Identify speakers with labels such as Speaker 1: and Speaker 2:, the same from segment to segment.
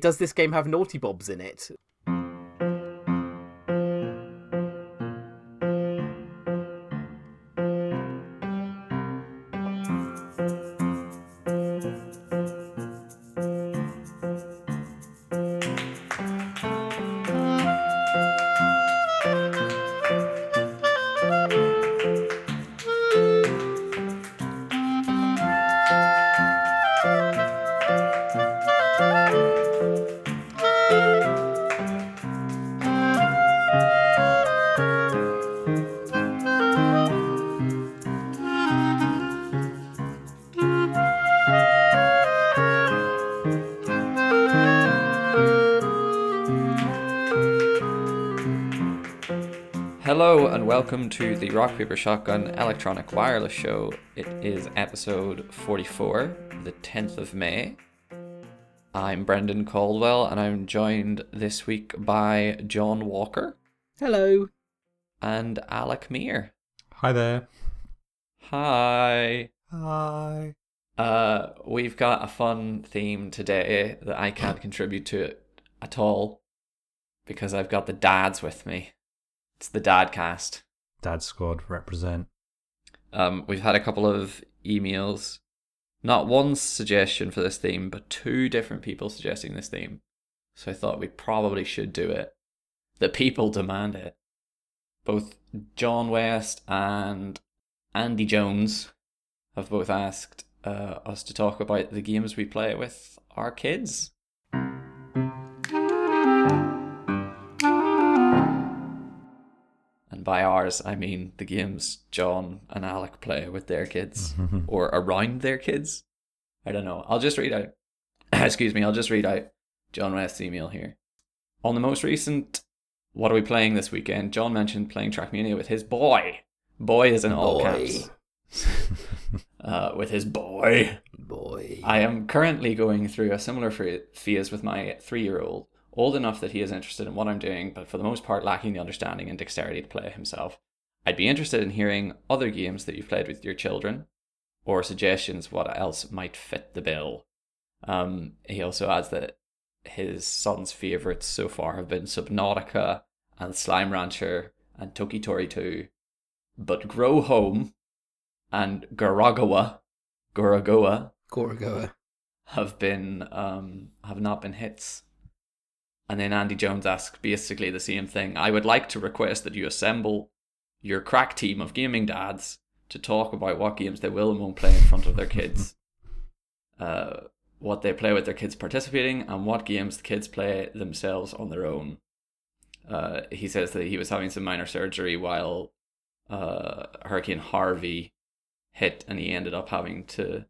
Speaker 1: Does this game have naughty bobs in it?
Speaker 2: Welcome to the Rock Paper Shotgun Electronic Wireless Show. It is episode 44, the 10th of May. I'm Brendan Caldwell and I'm joined this week by John Walker
Speaker 1: Hello.
Speaker 2: and Alec Meer.
Speaker 3: Hi there.
Speaker 2: Hi.
Speaker 3: Hi.
Speaker 2: Uh, we've got a fun theme today that I can't contribute to it at all because I've got the dads with me. It's the dad cast.
Speaker 3: Dad Squad represent.
Speaker 2: Um, we've had a couple of emails. Not one suggestion for this theme, but two different people suggesting this theme. So I thought we probably should do it. The people demand it. Both John West and Andy Jones have both asked uh, us to talk about the games we play with our kids. And by ours, I mean the games John and Alec play with their kids or around their kids. I don't know. I'll just read out. Excuse me. I'll just read out John West's email here. On the most recent, what are we playing this weekend? John mentioned playing Trackmania with his boy. Boy is in all
Speaker 1: Boy.
Speaker 2: caps. uh, with his boy.
Speaker 1: Boy.
Speaker 2: I am currently going through a similar ph- phase with my three year old, old enough that he is interested in what I'm doing, but for the most part lacking the understanding and dexterity to play himself. I'd be interested in hearing other games that you've played with your children, or suggestions what else might fit the bill. Um, he also adds that his son's favourites so far have been Subnautica and Slime Rancher and Toki Tori 2, but Grow Home and Garagoa, Garagoa
Speaker 1: Goragoa.
Speaker 2: have been um have not been hits. And then Andy Jones asks basically the same thing. I would like to request that you assemble your crack team of gaming dads to talk about what games they will and won't play in front of their kids. uh, what they play with their kids participating and what games the kids play themselves on their own. Uh, he says that he was having some minor surgery while uh, Hurricane Harvey hit, and he ended up having to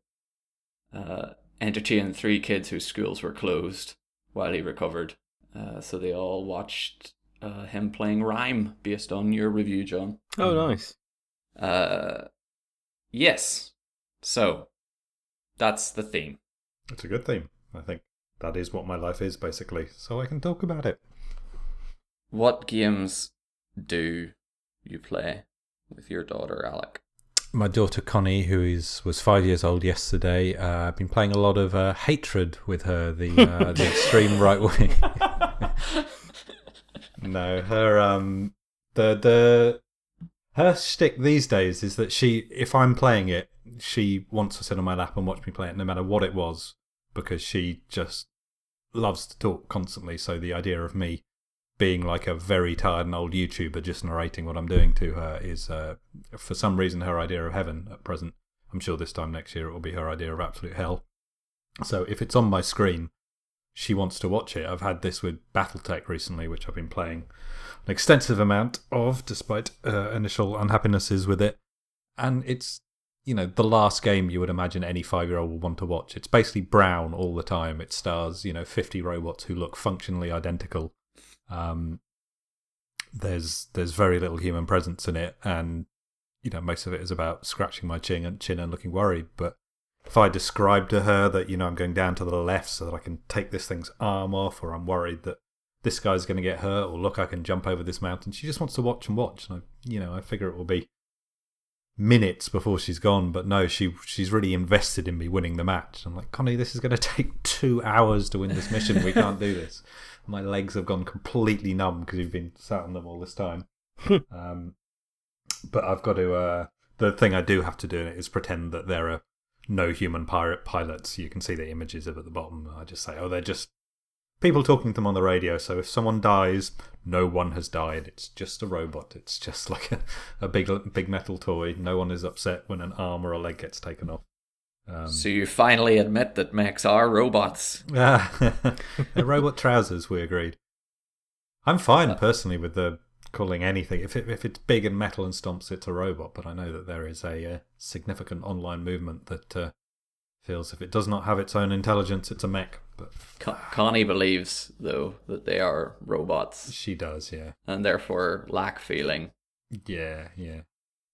Speaker 2: uh, entertain three kids whose schools were closed while he recovered. Uh, so they all watched uh, him playing RiME based on your review, John.
Speaker 1: Oh, nice.
Speaker 2: Uh, yes. So that's the theme.
Speaker 3: It's a good theme. I think that is what my life is, basically. So I can talk about it.
Speaker 2: What games do you play with your daughter, Alec?
Speaker 3: My daughter Connie, who is was five years old yesterday, uh, I've been playing a lot of uh, Hatred with her, the uh, the extreme right wing. no, her um the the her shtick these days is that she, if I'm playing it, she wants to sit on my lap and watch me play it, no matter what it was, because she just loves to talk constantly. So the idea of me being like a very tired and old YouTuber just narrating what I'm doing to her is, uh, for some reason, her idea of heaven at present. I'm sure this time next year it will be her idea of absolute hell. So if it's on my screen, she wants to watch it. I've had this with Battletech recently, which I've been playing an extensive amount of, despite uh, initial unhappinesses with it. And it's, you know, the last game you would imagine any five year old would want to watch. It's basically brown all the time. It stars, you know, 50 robots who look functionally identical. Um, there's there's very little human presence in it, and you know most of it is about scratching my chin and chin and looking worried. But if I describe to her that you know I'm going down to the left so that I can take this thing's arm off, or I'm worried that this guy's going to get hurt, or look I can jump over this mountain, she just wants to watch and watch. And I, you know I figure it will be minutes before she's gone. But no, she she's really invested in me winning the match. I'm like, Connie, this is going to take two hours to win this mission. We can't do this. My legs have gone completely numb because you've been sat on them all this time. um, but I've got to. Uh, the thing I do have to do is pretend that there are no human pirate pilots. You can see the images of at the bottom. I just say, oh, they're just people talking to them on the radio. So if someone dies, no one has died. It's just a robot. It's just like a, a big big metal toy. No one is upset when an arm or a leg gets taken off. Um,
Speaker 2: So you finally admit that mechs are robots.
Speaker 3: Ah, they're robot trousers. We agreed. I'm fine personally with the calling anything if it, if it's big and metal and stomps, it's a robot. But I know that there is a uh, significant online movement that uh, feels if it does not have its own intelligence, it's a mech. But
Speaker 2: Con- Connie believes, though, that they are robots
Speaker 3: she does, yeah,
Speaker 2: and therefore lack feeling.
Speaker 3: yeah, yeah.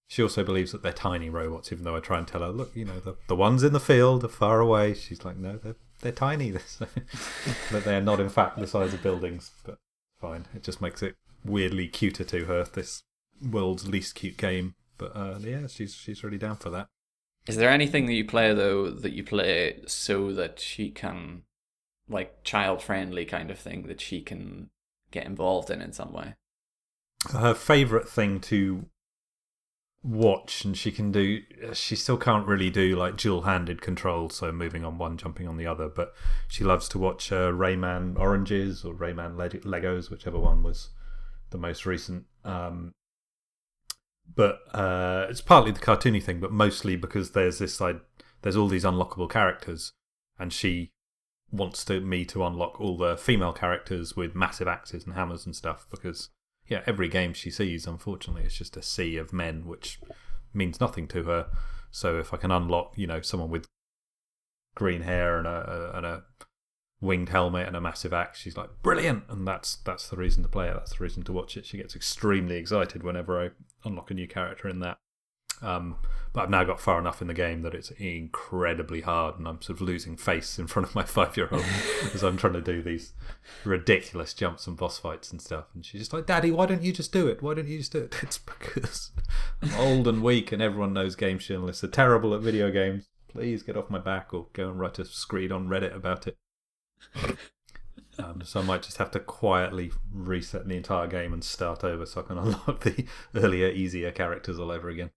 Speaker 3: She also believes that they're tiny robots, even though I try and tell her, look, you know, the the ones in the field are far away. She's like, no, they're they're tiny, but they are not in fact the size of buildings. But fine, it just makes it weirdly cuter to her. This world's least cute game, but uh, yeah, she's she's really down for that.
Speaker 2: Is there anything that you play, though, that you play so that she can, like, child friendly kind of thing that she can get involved in in some way?
Speaker 3: her favorite thing to watch and she can do she still can't really do like dual-handed control so moving on one jumping on the other but she loves to watch uh, rayman Origins or rayman Leg- legos whichever one was the most recent um, but uh, it's partly the cartoony thing but mostly because there's this like there's all these unlockable characters and she wants to me to unlock all the female characters with massive axes and hammers and stuff because yeah, every game she sees, unfortunately, it's just a sea of men, which means nothing to her. So if I can unlock, you know, someone with green hair and a, a and a winged helmet and a massive axe, she's like brilliant, and that's that's the reason to play it. That's the reason to watch it. She gets extremely excited whenever I unlock a new character in that. Um, but I've now got far enough in the game that it's incredibly hard, and I'm sort of losing face in front of my five year old as I'm trying to do these ridiculous jumps and boss fights and stuff. And she's just like, Daddy, why don't you just do it? Why don't you just do it? It's because I'm old and weak, and everyone knows game journalists are terrible at video games. Please get off my back or go and write a screed on Reddit about it. Um, so I might just have to quietly reset the entire game and start over so I can unlock the earlier, easier characters all over again.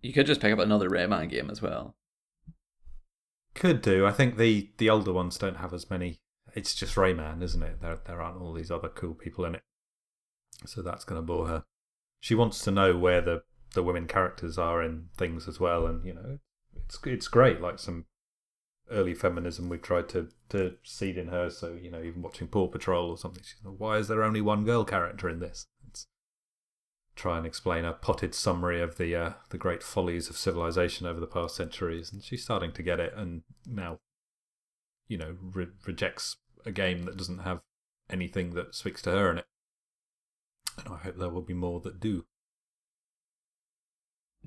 Speaker 2: You could just pick up another Rayman game as well.
Speaker 3: Could do. I think the the older ones don't have as many. It's just Rayman, isn't it? There there aren't all these other cool people in it, so that's going to bore her. She wants to know where the the women characters are in things as well, and you know, it's it's great. Like some early feminism we've tried to to seed in her. So you know, even watching Paw Patrol or something, she's like, why is there only one girl character in this? It's, try and explain a potted summary of the uh, the great follies of civilization over the past centuries, and she's starting to get it. And now, you know, re- rejects a game that doesn't have anything that speaks to her in it. And I hope there will be more that do.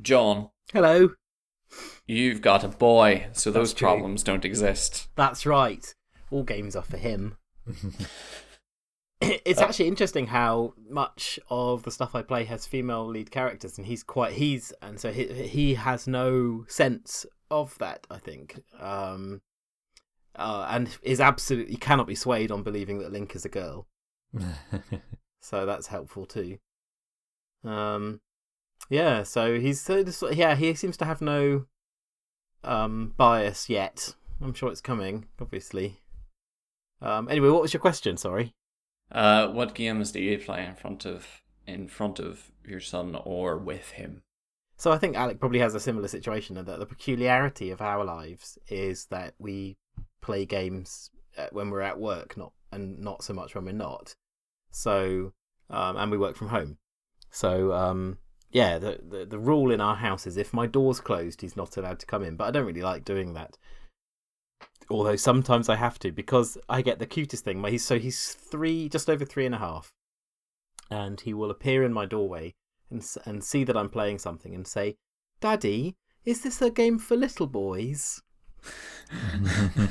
Speaker 2: John,
Speaker 1: Hello.
Speaker 2: You've got a boy, so those
Speaker 1: true.
Speaker 2: problems don't exist.
Speaker 1: That's right. All games are for him. it's
Speaker 2: Uh,
Speaker 1: actually interesting how much of the stuff I play has female lead characters, and he's quite he's and so he he has no sense of that. I think, um, uh, and is absolutely cannot be swayed on believing that Link is a girl. So that's helpful too. Um, yeah. So he's so yeah he seems to have no um bias yet. I'm sure it's coming, obviously. Um, anyway, what was your question? Sorry.
Speaker 2: Uh, what games do you play in front of in front of your son or with him?
Speaker 1: So I think Alec probably has a similar situation that the peculiarity of our lives is that we play games uh, when we're at work, not and not so much when we're not. So um, and we work from home. So um, yeah, the, the the rule in our house is if my door's closed, he's not allowed to come in. But I don't really like doing that. Although sometimes I have to because I get the cutest thing. He's so he's three, just over three and a half, and he will appear in my doorway and and see that I'm playing something and say, "Daddy, is this a game for little boys?"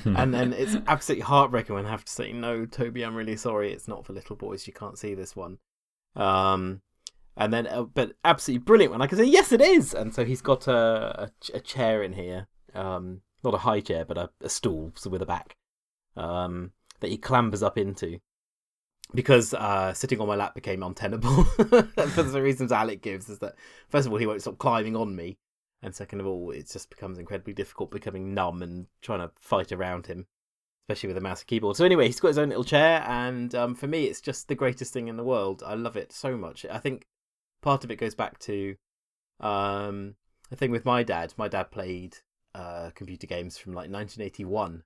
Speaker 1: and then it's absolutely heartbreaking when I have to say, "No, Toby, I'm really sorry. It's not for little boys. You can't see this one." Um, And then, uh, but absolutely brilliant one. I can say, yes, it is. And so he's got a, a, a chair in here, um, not a high chair, but a, a stool so with a back, um, that he clambers up into. Because uh, sitting on my lap became untenable for the reasons Alec gives is that first of all he won't stop climbing on me, and second of all it just becomes incredibly difficult becoming numb and trying to fight around him especially with a mouse and keyboard. So anyway, he's got his own little chair, and um, for me, it's just the greatest thing in the world. I love it so much. I think part of it goes back to um, a thing with my dad. My dad played uh, computer games from like 1981,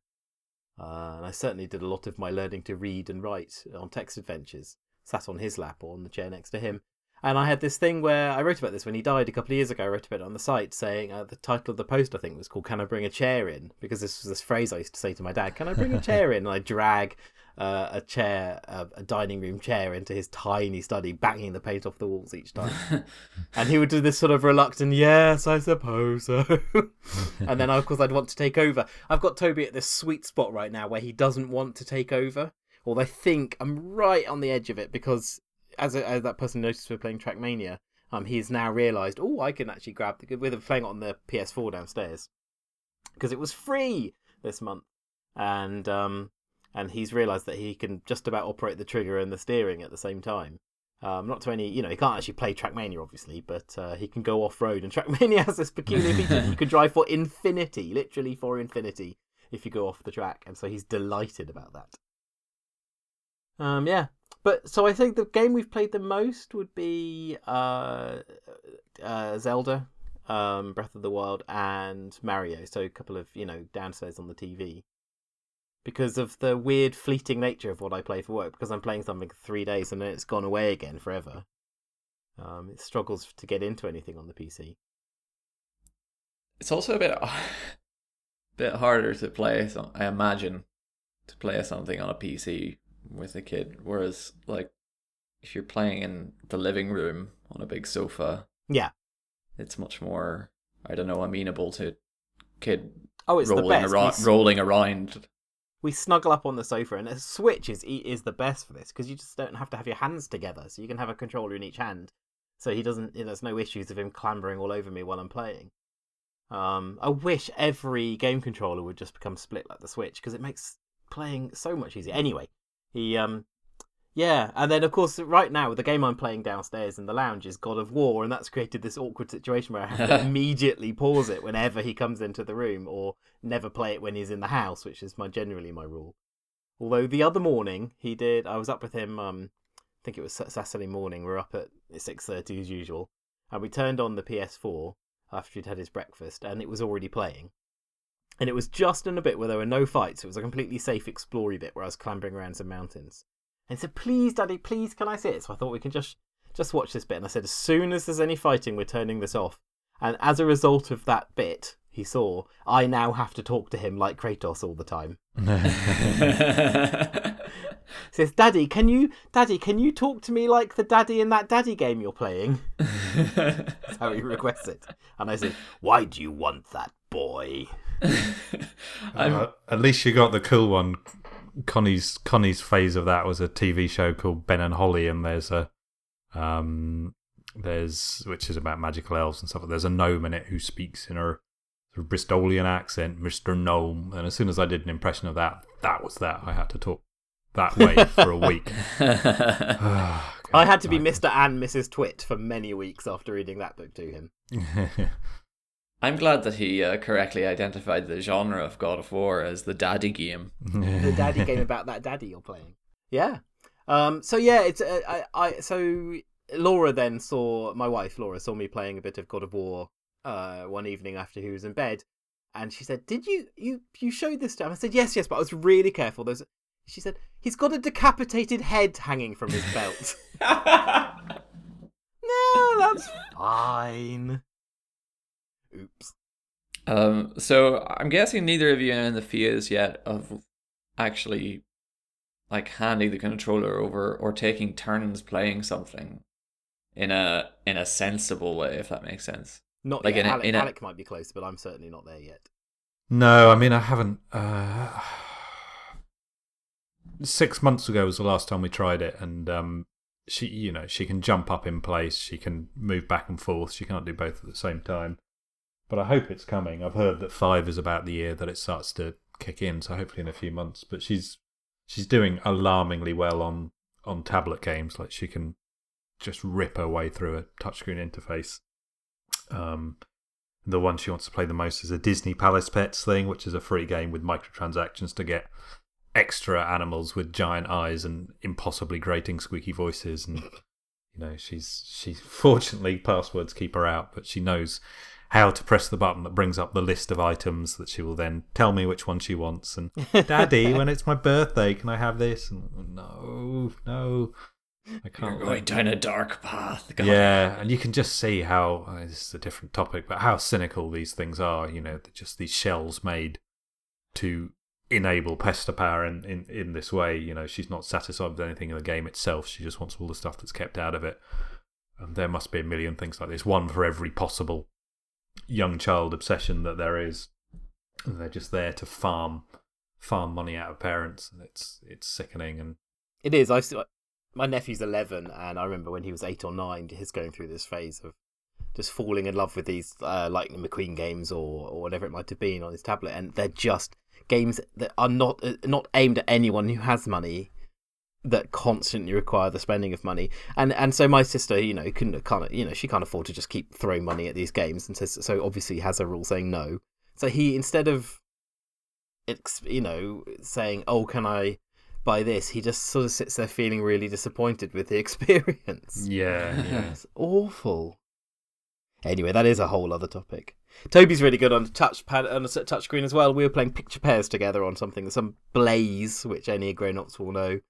Speaker 1: uh, and I certainly did a lot of my learning to read and write on text adventures. Sat on his lap or on the chair next to him, and I had this thing where I wrote about this when he died a couple of years ago. I wrote about it on the site saying uh, the title of the post, I think, was called Can I Bring a Chair In? Because this was this phrase I used to say to my dad Can I bring a chair in? And I drag uh, a chair, uh, a dining room chair, into his tiny study, banging the paint off the walls each time. and he would do this sort of reluctant, Yes, I suppose so. and then, of course, I'd want to take over. I've got Toby at this sweet spot right now where he doesn't want to take over. Although I think I'm right on the edge of it because as, a, as that person noticed we're playing Trackmania, um, he's now realised, oh, I can actually grab the with playing it on the PS4 downstairs because it was free this month, and um, and he's realised that he can just about operate the trigger and the steering at the same time. Um, not to any, you know, he can't actually play Trackmania, obviously, but uh, he can go off road. And Trackmania has this peculiar feature: you can drive for infinity, literally for infinity, if you go off the track. And so he's delighted about that. Um, yeah, but so I think the game we've played the most would be uh, uh, Zelda, um, Breath of the Wild, and Mario. So a couple of you know downstairs on the TV. Because of the weird fleeting nature of what I play for work, because I'm playing something for three days and then it's gone away again forever. Um, it struggles to get into anything on the PC.
Speaker 2: It's also a bit, bit harder to play. I imagine to play something on a PC with a kid. Whereas, like, if you're playing in the living room on a big sofa,
Speaker 1: yeah,
Speaker 2: it's much more, I don't know, amenable to kid
Speaker 1: oh, it's
Speaker 2: rolling,
Speaker 1: the best.
Speaker 2: around, rolling around.
Speaker 1: We snuggle up on the sofa, and a Switch is is the best for this because you just don't have to have your hands together, so you can have a controller in each hand. So he doesn't. There's no issues of him clambering all over me while I'm playing. Um, I wish every game controller would just become split like the Switch because it makes playing so much easier. Anyway, he um, yeah, and then of course right now the game I'm playing downstairs in the lounge is God of War, and that's created this awkward situation where I have to immediately pause it whenever he comes into the room, or never play it when he's in the house, which is my generally my rule. Although the other morning he did, I was up with him. Um, I think it was Saturday morning. We are up at six thirty as usual, and we turned on the PS4 after he'd had his breakfast, and it was already playing. And it was just in a bit where there were no fights. It was a completely safe explory bit where I was clambering around some mountains. And he said, "Please, Daddy, please, can I see it?" So I thought we can just just watch this bit. And I said, as soon as there's any fighting, we're turning this off. And as a result of that bit he saw, I now have to talk to him like Kratos all the time. He says, "Daddy, can you, Daddy, can you talk to me like the daddy in that daddy game you're playing?" That's how he requests it. And I said, "Why do you want that boy?"
Speaker 3: Uh, at least you got the cool one. Connie's Connie's phase of that was a TV show called Ben and Holly, and there's a um there's which is about magical elves and stuff. There's a gnome in it who speaks in her sort of Bristolian accent, Mister Gnome. And as soon as I did an impression of that, that was that. I had to talk that way for a week. Ah,
Speaker 1: I had to be Mr. and Mrs. Twit for many weeks after reading that book to him.
Speaker 2: I'm glad that he uh, correctly identified the genre of God of War as the daddy game.
Speaker 1: The daddy game about that daddy you're playing. Yeah. Um. So yeah, it's uh, I, I so Laura then saw my wife Laura saw me playing a bit of God of War uh one evening after he was in bed, and she said, "Did you you you showed this to him?" I said, "Yes, yes," but I was really careful. There's she said he's got a decapitated head hanging from his belt. no, that's fine. Oops.
Speaker 2: Um, so I'm guessing neither of you are in the phase yet of actually like handing the controller over or taking turns playing something in a in a sensible way, if that makes sense.
Speaker 1: Not
Speaker 2: Like
Speaker 1: yet.
Speaker 2: in a-
Speaker 1: Alec,
Speaker 2: a-
Speaker 1: Alec might be close, but I'm certainly not there yet.
Speaker 3: No, I mean I haven't. Uh, six months ago was the last time we tried it, and um, she you know she can jump up in place, she can move back and forth. She can't do both at the same time. But I hope it's coming. I've heard that five is about the year that it starts to kick in, so hopefully in a few months. But she's she's doing alarmingly well on on tablet games. Like she can just rip her way through a touchscreen interface. Um, the one she wants to play the most is a Disney Palace Pets thing, which is a free game with microtransactions to get extra animals with giant eyes and impossibly grating squeaky voices and you know she's she's fortunately passwords keep her out but she knows how to press the button that brings up the list of items that she will then tell me which one she wants and daddy when it's my birthday can i have this and no no i can't
Speaker 2: You're going down a dark path. God.
Speaker 3: yeah, and you can just see how uh, this is a different topic, but how cynical these things are. You know, just these shells made to enable Pester Power in, in, in this way. You know, she's not satisfied with anything in the game itself. She just wants all the stuff that's kept out of it. And there must be a million things like this, one for every possible young child obsession that there is. They're just there to farm farm money out of parents, and it's it's sickening. And
Speaker 1: It is. I still, my nephew's eleven, and I remember when he was eight or nine, he's going through this phase of just falling in love with these uh, Lightning McQueen games or or whatever it might have been on his tablet, and they're just games that are not uh, not aimed at anyone who has money that constantly require the spending of money. And and so my sister you know couldn't can't you know she can't afford to just keep throwing money at these games and says so obviously has a rule saying no. So he instead of you know saying oh can i buy this? he just sort of sits there feeling really disappointed with the experience.
Speaker 3: Yeah, yeah.
Speaker 1: it's awful. Anyway that is a whole other topic. Toby's really good on the touchpad on a touchscreen as well. We were playing picture pairs together on something, some Blaze, which any grown-ups will know,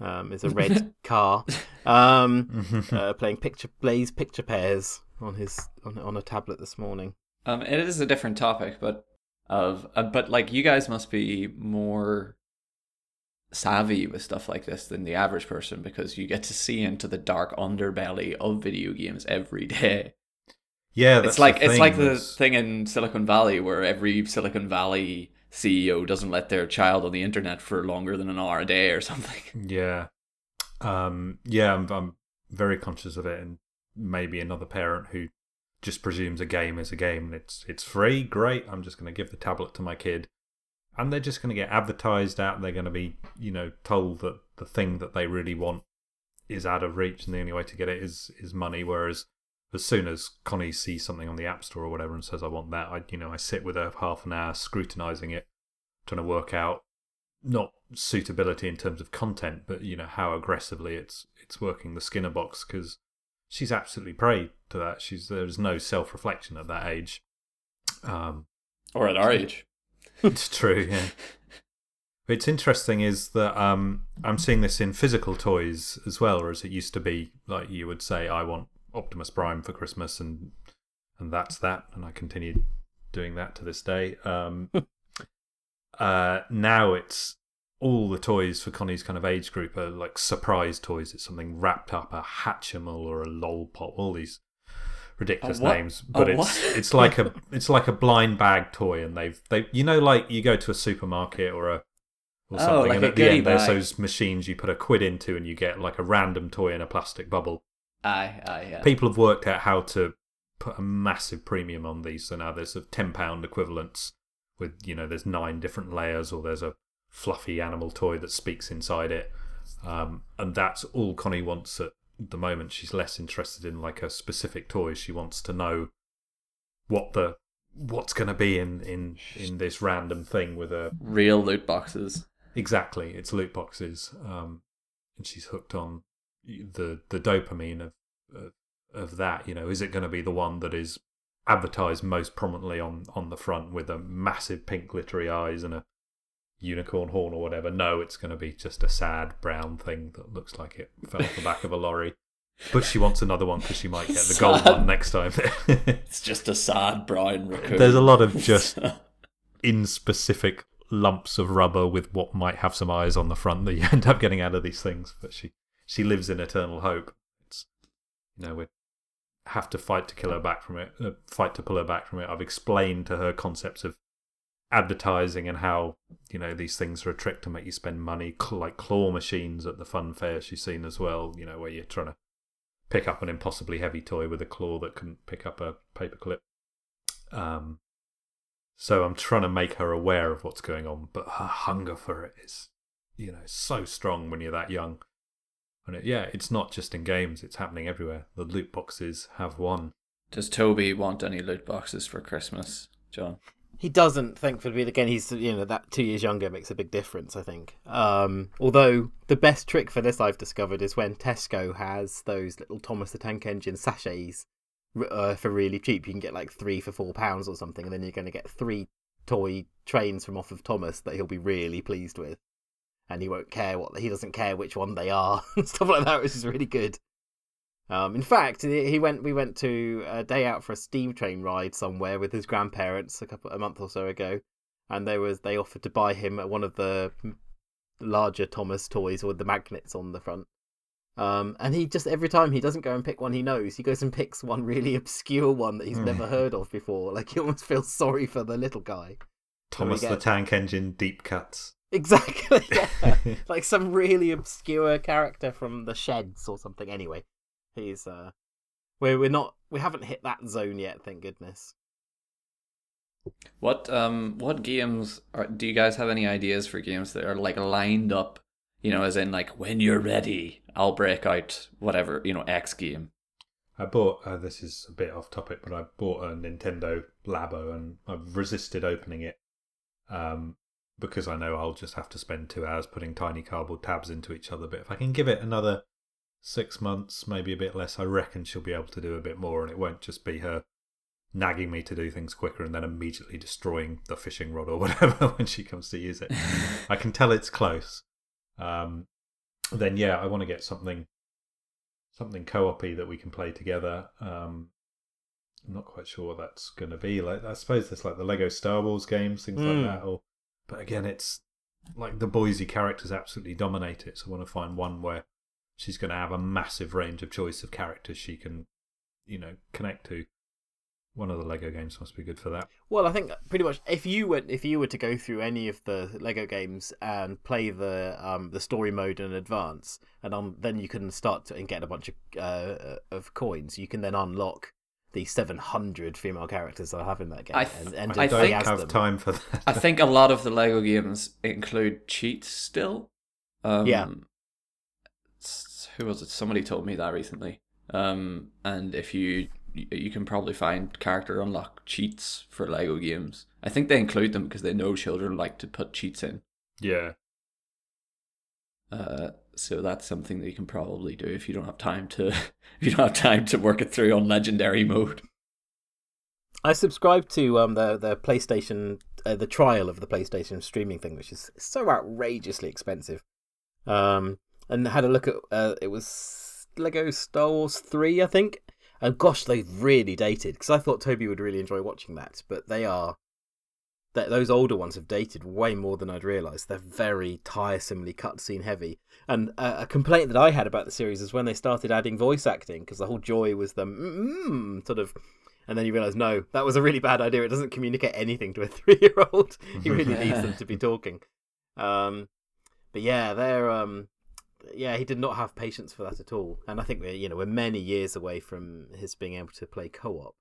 Speaker 1: um, is a red car. Um, uh, playing picture Blaze picture pairs on his on, on a tablet this morning.
Speaker 2: Um, it is a different topic, but of uh, but like you guys must be more savvy with stuff like this than the average person because you get to see into the dark underbelly of video games every day.
Speaker 3: Yeah, that's
Speaker 2: it's like
Speaker 3: the
Speaker 2: it's like the thing in Silicon Valley where every Silicon Valley CEO doesn't let their child on the internet for longer than an hour a day or something.
Speaker 3: Yeah, um, yeah, I'm, I'm very conscious of it, and maybe another parent who just presumes a game is a game and it's it's free. Great, I'm just going to give the tablet to my kid, and they're just going to get advertised at. They're going to be, you know, told that the thing that they really want is out of reach, and the only way to get it is is money. Whereas as soon as Connie sees something on the App Store or whatever and says, "I want that," I you know I sit with her half an hour scrutinizing it, trying to work out not suitability in terms of content, but you know how aggressively it's it's working the Skinner box because she's absolutely prey to that. She's there's no self reflection at that age. Um,
Speaker 2: Or at our age.
Speaker 3: it's true, yeah. What's interesting is that um, I'm seeing this in physical toys as well, or as it used to be like you would say, "I want Optimus Prime for Christmas," and and that's that, and I continued doing that to this day. Um, uh, now it's all the toys for Connie's kind of age group are like surprise toys. It's something wrapped up, a Hatchimal or a Lolpop, all these ridiculous names. But
Speaker 2: A
Speaker 3: it's
Speaker 2: what?
Speaker 3: it's like a it's like a blind bag toy, and they've they you know like you go to a supermarket or a or something,
Speaker 2: Oh,
Speaker 3: something,
Speaker 2: like
Speaker 3: and at the end there's those machines you put a quid into, and you get like a random toy in a plastic bubble.
Speaker 2: Aye, aye, yeah.
Speaker 3: People have worked out how to put a massive premium on these. So now there's sort of ten pound equivalents with you know there's nine different layers, or there's a fluffy animal toy that speaks inside it, um, and that's all Connie wants at the moment. She's less interested in like a specific toy. She wants to know what the what's going to be in in in this random thing with a
Speaker 2: Real loot boxes.
Speaker 3: Exactly, it's loot boxes, um, and she's hooked on the the dopamine of of, of that. You know, is it going to be the one that is advertised most prominently on on the front with a massive pink glittery eyes and a unicorn horn or whatever? No, it's going to be just a sad brown thing that looks like it fell off the back of a lorry. But she wants another one because she might get the gold one next time.
Speaker 2: It's just a sad brown raccoon.
Speaker 3: There's a lot of just in specific lumps of rubber with what might have some eyes on the front that you end up getting out of these things. But she she lives in eternal hope. It's you know we have to fight to kill her back from it, uh, fight to pull her back from it. I've explained to her concepts of advertising and how you know these things are a trick to make you spend money, like claw machines at the fun fair she's seen as well. You know where you're trying to pick up an impossibly heavy toy with a claw that can pick up a paperclip. Um, so I'm trying to make her aware of what's going on, but her hunger for it is, you know, so strong when you're that young. And it, yeah, it's not just in games; it's happening everywhere. The loot boxes have won.
Speaker 2: Does Toby want any loot boxes for Christmas, John?
Speaker 1: He doesn't, thankfully. Again, he's you know that two years younger makes a big difference. I think. Um, although the best trick for this I've discovered is when Tesco has those little Thomas the Tank Engine sachets uh, for really cheap. You can get like three for four pounds or something, and then you're going to get three toy trains from off of Thomas that he'll be really pleased with, and he won't care what he doesn't care which one they are and stuff like that, which is really good. Um, in fact, he went. We went to a day out for a steam train ride somewhere with his grandparents a couple a month or so ago, and there was they offered to buy him one of the larger Thomas toys with the magnets on the front. Um, and he just every time he doesn't go and pick one he knows, he goes and picks one really obscure one that he's
Speaker 3: Mm.
Speaker 1: never heard of before. Like he almost feels sorry for the little guy.
Speaker 3: Thomas
Speaker 1: get-
Speaker 3: the Tank Engine deep cuts.
Speaker 1: Exactly. Yeah. like some really obscure character from the sheds or something. Anyway, he's uh, we're we're not we haven't hit that zone yet. Thank goodness.
Speaker 2: What um what games are do you guys have any ideas for games that are like lined up? You know, as in like when you're ready, I'll break out whatever you know X game.
Speaker 3: I bought uh, this is a bit off topic, but I bought a Nintendo Labo and I've resisted opening it um, because I know I'll just have to spend two hours putting tiny cardboard tabs into each other. But if I can give it another six months, maybe a bit less, I reckon she'll be able to do a bit more, and it won't just be her nagging me to do things quicker and then immediately destroying the fishing rod or whatever when she comes to use it. I can tell it's close. Um, then yeah, I want to get something something co-op-y that we can play together. Um, I'm not quite sure what that's going to be. Like I suppose there's like the Lego Star Wars games, things
Speaker 1: Mm.
Speaker 3: like that. Or, but again, it's like the Boise characters absolutely dominate it. So I want to find one where she's going to have a massive range of choice of characters she can, you know, connect to. One of the Lego games must be good for that.
Speaker 1: Well, I think pretty much if you were if you were to go through any of the Lego games and play the um the story mode in advance, and um, then you can start to and get a bunch of uh, of coins. You can then unlock the seven hundred female characters I have in that game,
Speaker 2: I th-
Speaker 1: and, and
Speaker 2: I
Speaker 3: I don't
Speaker 2: think-
Speaker 3: have
Speaker 1: them.
Speaker 3: time for that.
Speaker 2: I think a lot of the Lego games include cheats still. Um,
Speaker 1: Yeah.
Speaker 2: Who was it? Somebody told me that recently. Um, and if you you can probably find character unlock cheats for Lego games. I think they include them because they know children like to put cheats in.
Speaker 3: Yeah.
Speaker 2: Uh, so that's something that you can probably do if you don't have time to if you don't have time to work it through on legendary mode.
Speaker 1: I subscribed to um the the PlayStation uh, the trial of the PlayStation streaming thing, which is so outrageously expensive. Um, and had a look at uh, it was Lego Star Wars three, I think. And gosh, they've really dated because I thought Toby would really enjoy watching that, but they are. That those older ones have dated way more than I'd realised. They're very tiresomely cutscene heavy. And uh, a complaint that I had about the series is when they started adding voice acting, because the whole joy was the mm, sort of and then you realise no, that was a really bad idea. It doesn't communicate anything to a three-year-old. he really needs them to be talking. Um, but yeah, they're um, yeah, he did not have patience for that at all. And I think we're you know we're many years away from his being able to play co-op.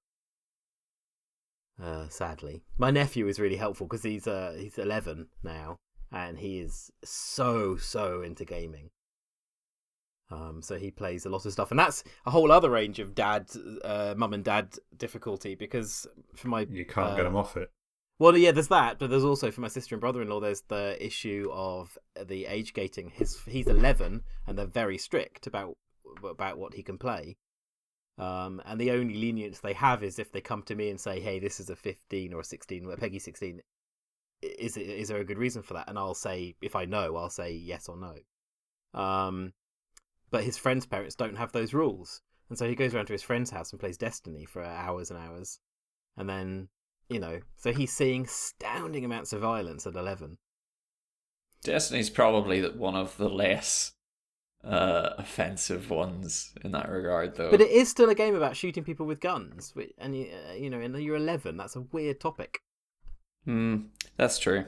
Speaker 1: Uh, sadly, my nephew is really helpful because he's uh he's eleven now, and he is so so into gaming. Um, so he plays a lot of stuff, and that's a whole other range of dad, uh, mum and dad difficulty because for my
Speaker 3: You can't
Speaker 1: uh,
Speaker 3: get them off it.
Speaker 1: well, yeah, there's that, but there's also for my sister and brother-in-law, there's the issue of the age gating. His he's 11, and they're very strict about about what he can play. Um, and the only lenience they have is if they come to me and say, "Hey, this is a 15 or a 16, a PEGI 16. Is is there a good reason for that?" And I'll say, if I know, I'll say yes or no. Um, but his friends' parents don't have those rules, and so he goes around to his friend's house and plays Destiny for hours and hours, and then you know, so he's seeing astounding amounts of violence at 11.
Speaker 2: Destiny's probably one of the less uh, offensive ones in that regard, though.
Speaker 1: But it is still a game about shooting people with guns, which, and you, uh, you know, and you're 11. That's a weird topic.
Speaker 2: Hmm, that's true.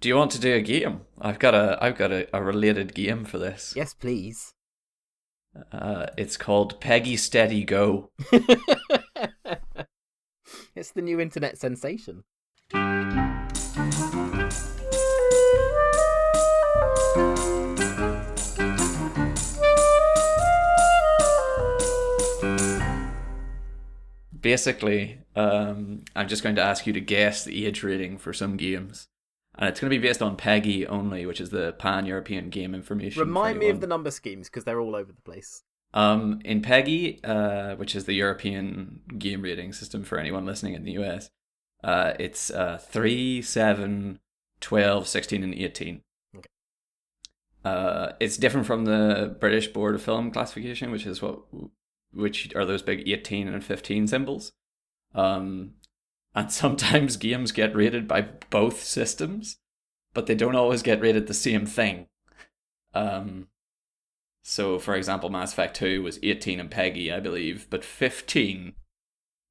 Speaker 2: Do you want to do a game? I've got a I've got a, a related game for this.
Speaker 1: Yes, please.
Speaker 2: Uh, it's called PEGI Steady Go.
Speaker 1: it's the new internet sensation.
Speaker 2: Basically, um, I'm just going to ask you to guess the age rating for some games. And it's going to be based on PEGI only, which is the Pan European Game Information. for
Speaker 1: Remind me of the number schemes because they're all over the place.
Speaker 2: Um, in PEGI, uh, which is the European game rating system for anyone listening in the US, uh, it's uh, 3, 7, 12, 16, and 18.
Speaker 1: Okay.
Speaker 2: Uh, it's different from the British Board of Film Classification, which is what, which are those big 18 and 15 symbols. Um, and sometimes games get rated by both systems, but they don't always get rated the same thing. Um, so, for example, Mass Effect 2 was 18 and PEGI, I believe, but 15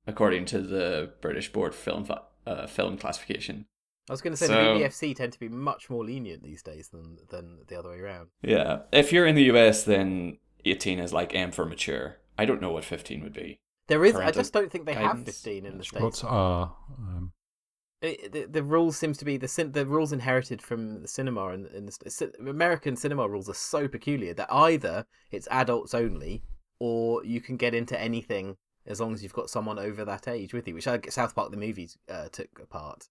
Speaker 2: according to the British Board Film, uh, film Classification.
Speaker 1: I was going to say
Speaker 2: So-
Speaker 1: the BBFC tend to be much more lenient these days than than the other way around.
Speaker 2: Yeah. If you're in the US, then 18 is like M for mature. I don't know what 15 would be.
Speaker 1: There is. I just don't think they have 15 in the
Speaker 2: That's
Speaker 1: states.
Speaker 3: What's R? Um,
Speaker 1: It, the, the rules seems to be the cin- the rules inherited from the cinema and, and the st- American cinema rules are so peculiar that either it's adults only or you can get into anything as long as you've got someone over that age with you, which I, South Park the movies uh, took apart.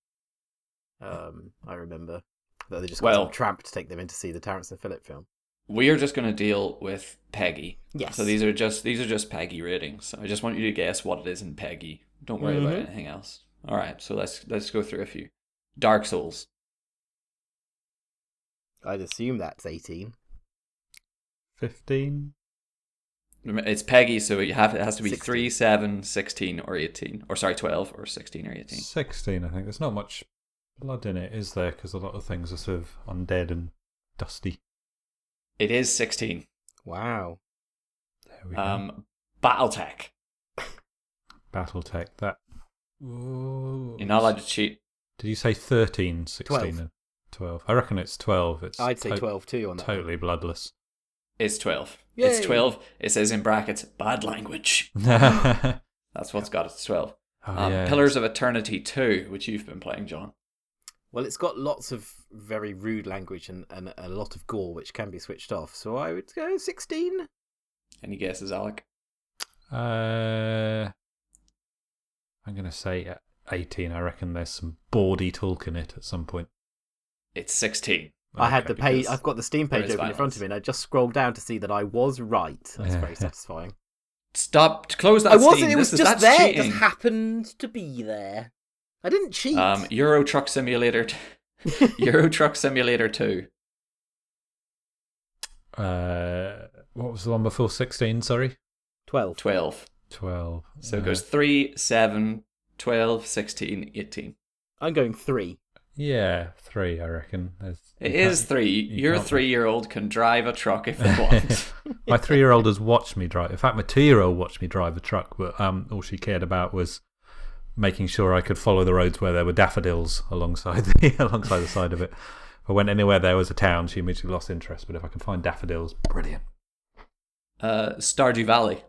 Speaker 1: Um, I remember that they just got
Speaker 2: Well-
Speaker 1: some tramp to take them in to see the Terrance and Phillip film.
Speaker 2: We are just going to deal with PEGI.
Speaker 1: Yes.
Speaker 2: So these are just these are just PEGI ratings. I just want you to guess what it is in PEGI. Don't worry about
Speaker 1: Mhm.
Speaker 2: anything else. All right. So let's let's go through a few. Dark Souls.
Speaker 1: I'd assume that's 18.
Speaker 3: 15?
Speaker 2: It's PEGI, so you have it has to be
Speaker 1: 16.
Speaker 2: 3, 7, 16, or 18. Or sorry, 12 or 16 or 18.
Speaker 3: 16, I think. There's not much blood in it, is there? Because a lot of things are sort of undead and dusty.
Speaker 2: It is 16.
Speaker 1: Wow.
Speaker 3: There we go.
Speaker 2: Um, Battletech.
Speaker 3: Battletech. That. Ooh.
Speaker 2: You're not allowed to cheat.
Speaker 3: Did you say 13, 16,
Speaker 1: 12.
Speaker 3: and 12? I reckon it's 12. It's
Speaker 1: I'd say
Speaker 3: to-
Speaker 1: 12 too on that.
Speaker 3: Totally bloodless.
Speaker 2: It's 12. It's 12. It says in brackets, bad language. That's what's got it to 12. um,
Speaker 3: Oh, yeah.
Speaker 2: Pillars of Eternity 2, which you've been playing, John.
Speaker 1: Well, it's got lots of very rude language and, and a lot of gore, which can be switched off. So I would go 16.
Speaker 2: Any guesses, Alec?
Speaker 3: Uh, I'm going to say uh, 18. I reckon there's some bawdy talk in it at some point.
Speaker 2: It's 16.
Speaker 1: I had the page. I've got the Steam page
Speaker 2: is
Speaker 1: open in front of me, and I just scrolled down to see that I was right. That's
Speaker 3: Yeah.
Speaker 1: very satisfying.
Speaker 2: Stop. Close that
Speaker 1: I wasn't.
Speaker 2: Steam.
Speaker 1: It was
Speaker 2: This
Speaker 1: just
Speaker 2: that's
Speaker 1: there. It just happened to be there. I didn't cheat.
Speaker 2: Um, Euro Truck Simulator. T- Euro Truck Simulator 2.
Speaker 3: Uh, what was the one before 16? Sorry?
Speaker 1: Twelve.
Speaker 2: 12.
Speaker 3: 12.
Speaker 2: So it
Speaker 3: Uh,
Speaker 2: goes 3, 7, 12, 16, 18.
Speaker 1: I'm going three.
Speaker 3: Yeah, three, I reckon. There's,
Speaker 2: It
Speaker 3: you
Speaker 2: is
Speaker 3: can't-
Speaker 2: 3.
Speaker 3: you
Speaker 2: Your 3 year old can drive a truck if they want.
Speaker 3: my three year old has watched me drive. In fact, my two year old watched me drive a truck, but um, all she cared about was making sure I could follow the roads where there were daffodils alongside the alongside the side of it. If I went anywhere there was a town, she immediately lost interest. But if I can find daffodils, brilliant.
Speaker 2: uh, Stardew Valley.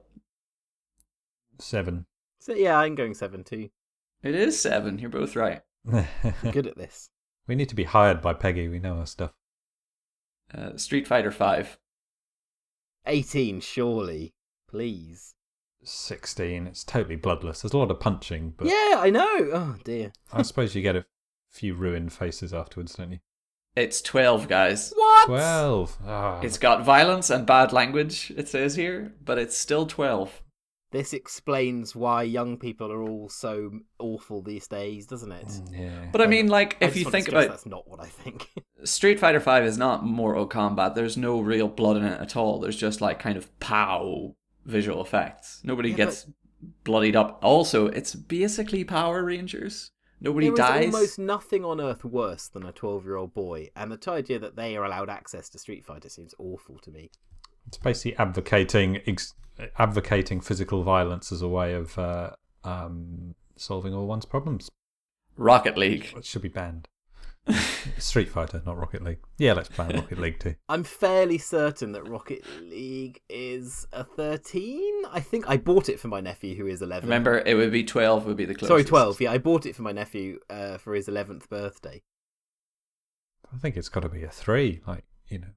Speaker 3: Seven.
Speaker 1: So yeah, I'm going seven too.
Speaker 2: It is 7. You're both right.
Speaker 1: Good at this.
Speaker 3: we need to be hired by PEGI. We know our stuff.
Speaker 2: Uh, Street Fighter 5.
Speaker 1: 18, surely. Please.
Speaker 3: 16. It's totally bloodless. There's a lot of punching, but
Speaker 1: Yeah, I know. Oh dear.
Speaker 3: I suppose you get a few ruined faces afterwards, don't you?
Speaker 2: It's 12, guys.
Speaker 1: What?
Speaker 3: 12. Ah.
Speaker 2: It's got violence and bad language, it says here, but it's still 12.
Speaker 1: This explains why young people are all so awful these days, doesn't it?
Speaker 3: yeah.
Speaker 2: But I mean, like,
Speaker 1: I
Speaker 2: if
Speaker 1: just
Speaker 2: you
Speaker 1: want
Speaker 2: think
Speaker 1: stress
Speaker 2: about
Speaker 1: that's not what I think.
Speaker 2: Street Fighter 5 is not Mortal Kombat, there's no real blood in it at all. There's just, like, kind of pow visual effects. Nobody
Speaker 1: Yeah,
Speaker 2: gets bloodied up. Also, it's basically Power Rangers. Nobody
Speaker 1: there is
Speaker 2: dies.
Speaker 1: There's almost nothing on earth worse than a 12-year-old boy, and the idea that they are allowed access to Street Fighter seems awful to me.
Speaker 3: It's basically advocating ex- advocating physical violence as a way of uh, um, solving all one's problems.
Speaker 2: Rocket League.
Speaker 3: It should be banned. Street Fighter, not Rocket League. Yeah, let's ban Rocket League too.
Speaker 1: I'm fairly certain that Rocket League is a 13. I think I bought it for my nephew who is 11.
Speaker 2: Remember, it would be 12 would be the closest.
Speaker 1: Sorry, 12. Yeah, I bought it for my nephew uh, for his 11th birthday.
Speaker 3: I think it's got to be a three. Like you know,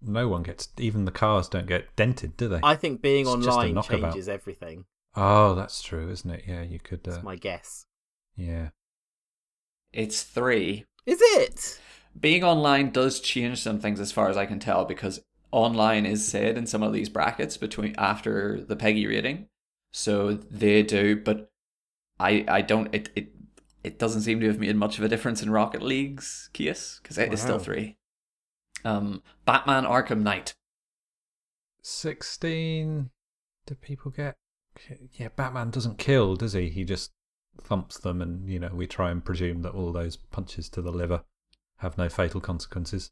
Speaker 3: no one gets even the cars don't get dented, do they?
Speaker 1: I think being
Speaker 3: It's just a
Speaker 1: online
Speaker 3: knockabout.
Speaker 1: changes everything.
Speaker 3: Oh, that's true, isn't it? Yeah, you could.
Speaker 1: That's
Speaker 3: Uh,
Speaker 1: my guess.
Speaker 3: yeah.
Speaker 2: It's 3.
Speaker 1: Is it?
Speaker 2: Being online does change some things as far as I can tell because online is said in some of these brackets between after the PEGI rating. So they do, but I I don't it it it doesn't seem to have made much of a difference in Rocket League's case because it is still 3. Um Batman Arkham Knight.
Speaker 3: Sixteen. Do people get? Yeah, Batman doesn't kill, does he? He just thumps them, and you know we try and presume that all those punches to the liver have no fatal consequences.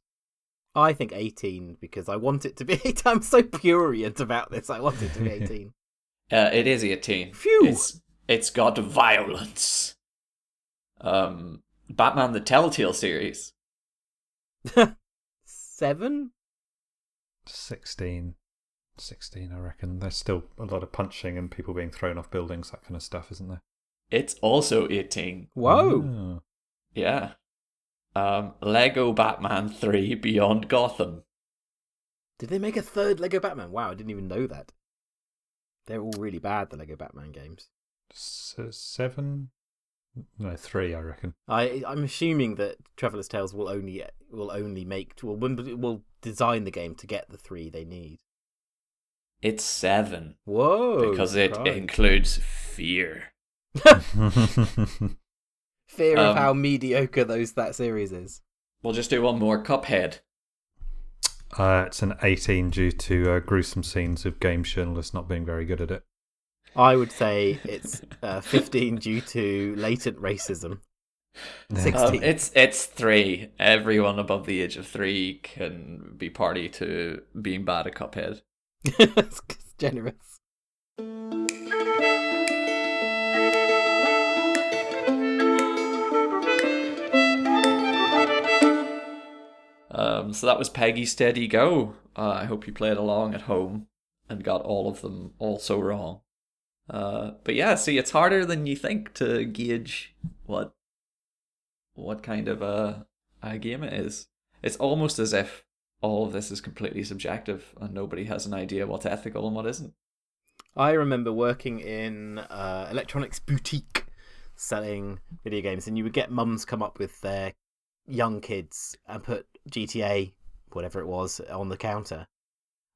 Speaker 1: I think 18 because I want it to be 18. I'm so purient about this. I want it to be 18.
Speaker 2: Uh, it is 18.
Speaker 1: Phew.
Speaker 2: It's it's got violence. Um Batman the Telltale series.
Speaker 1: Seven?
Speaker 3: 16. 16, I reckon. There's still a lot of punching and people being thrown off buildings, that kind of stuff, isn't there?
Speaker 2: It's also 18.
Speaker 1: Whoa.
Speaker 3: Oh.
Speaker 2: Yeah. Um, Lego Batman 3 Beyond Gotham.
Speaker 1: Did they make a third Lego Batman? Wow, I didn't even know that. They're all really bad, the Lego Batman games.
Speaker 3: S- seven? No, three, I reckon.
Speaker 1: I I'm assuming that Traveller's Tales will only will only make will will design the game to get the three they need.
Speaker 2: It's 7
Speaker 1: Whoa!
Speaker 2: because it
Speaker 1: surprise.
Speaker 2: includes fear.
Speaker 1: fear of
Speaker 2: um,
Speaker 1: how mediocre those that series is.
Speaker 2: We'll just do one more Cuphead.
Speaker 3: uh, it's an 18 due to uh, gruesome scenes of game journalists not being very good at it.
Speaker 1: I would say it's uh, 15 due to latent racism. Six-
Speaker 2: Um,
Speaker 1: 16.
Speaker 2: it's it's 3. Everyone above the age of 3 can be party to being bad at Cuphead.
Speaker 1: it's generous.
Speaker 2: Um, so that was PEGI Steady Go. Uh, I hope you played along at home and got all of them also wrong. Uh, but yeah, see, it's harder than you think to gauge what what kind of a, a game it is. It's almost as if all of this is completely subjective and nobody has an idea what's ethical and what isn't.
Speaker 1: I remember working in uh, electronics boutique selling video games, and you would get mums come up with their young kids and put GTA, whatever it was, on the counter.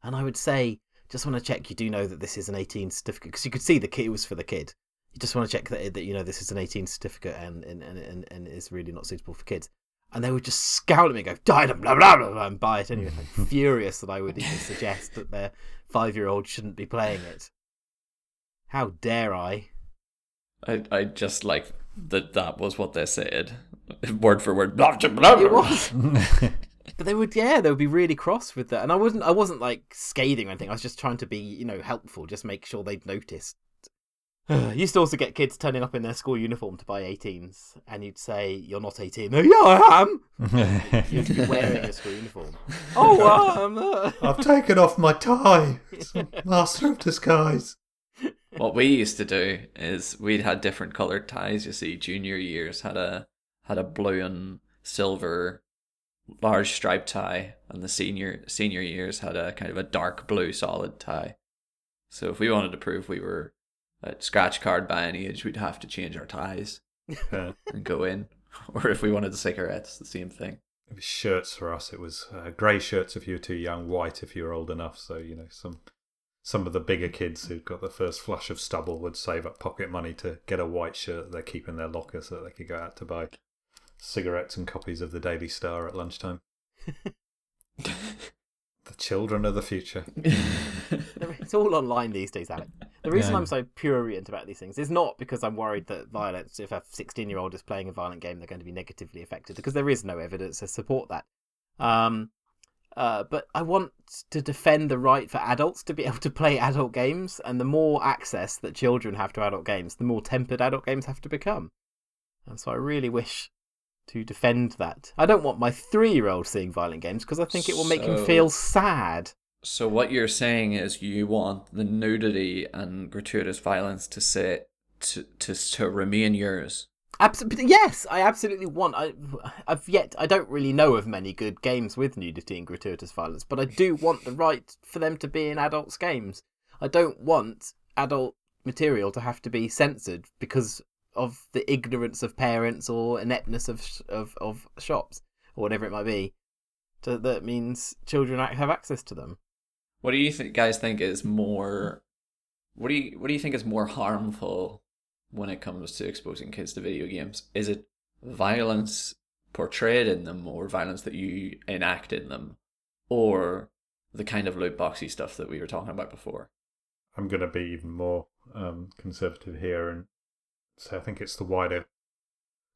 Speaker 1: And I would say, just want to check you do know that this is an 18 certificate, because you could see the kid was for the kid. You just want to check that, that you know this is an 18 certificate and, and, and, and, and is really not suitable for kids. And they would just scowl at me and go, dynam, blah, blah, blah, blah, and buy it anyway. I'm furious that I would even suggest that their five year old shouldn't be playing it. How dare I?
Speaker 2: I, I just like that that was what they said. Word for word. Blah, blah, blah,
Speaker 1: It was. But they would, yeah, they would be really cross with that. And I wasn't, I wasn't like scathing or anything. I was just trying to be, you know, helpful, just make sure they'd noticed. used to also get kids turning up in their school uniform to buy 18s, and you'd say, "You're not 18." No, yeah, I am. You'd be wearing a school uniform. Oh, um, uh...
Speaker 3: I've taken off my tie. It's a Master of disguise.
Speaker 2: what we used to do is we'd had different colored ties. You see, junior years had a had a blue and silver large striped tie, and the senior senior years had a kind of a dark blue solid tie. So if we wanted to prove we were at scratch card by any age, we'd have to change our ties and go in. Or if we wanted the cigarettes, the same thing.
Speaker 3: it was shirts for us. It was uh, grey shirts if you were too young, white if you were old enough. So you know some some of the bigger kids who'd got the first flush of stubble would save up pocket money to get a white shirt they keep in their locker so that they could go out to buy cigarettes and copies of the Daily Star at lunchtime. The children of the future.
Speaker 1: it's all online these days, Alec. The reason
Speaker 3: Yeah.
Speaker 1: I'm so prurient about these things is not because I'm worried that violence, if a 16 year old is playing a violent game, they're going to be negatively affected, because there is no evidence to support that. Um, uh, but I want to defend the right for adults to be able to play adult games, and the more access that children have to adult games, the more tempered adult games have to become. And so I really wish to defend that. I don't want my three year old seeing violent games because I think it will make him feel sad.
Speaker 2: So what you're saying is you want the nudity and gratuitous violence to say to to to remain yours.
Speaker 1: Absolutely, yes, I absolutely want. I, I've yet. I don't really know of many good games with nudity and gratuitous violence, but I do want the right for them to be in adults' games. I don't want adult material to have to be censored because of the ignorance of parents or ineptness of of, of shops or whatever it might be. To, that means children ac- have access to them.
Speaker 2: What do you th- guys think is more? What do you what do you think is more harmful when it comes to exposing kids to video games? Is it violence portrayed in them, or violence that you enact in them, or the kind of loot boxy stuff that we were talking about before?
Speaker 3: I'm going to be even more um, conservative here and say I think it's the wider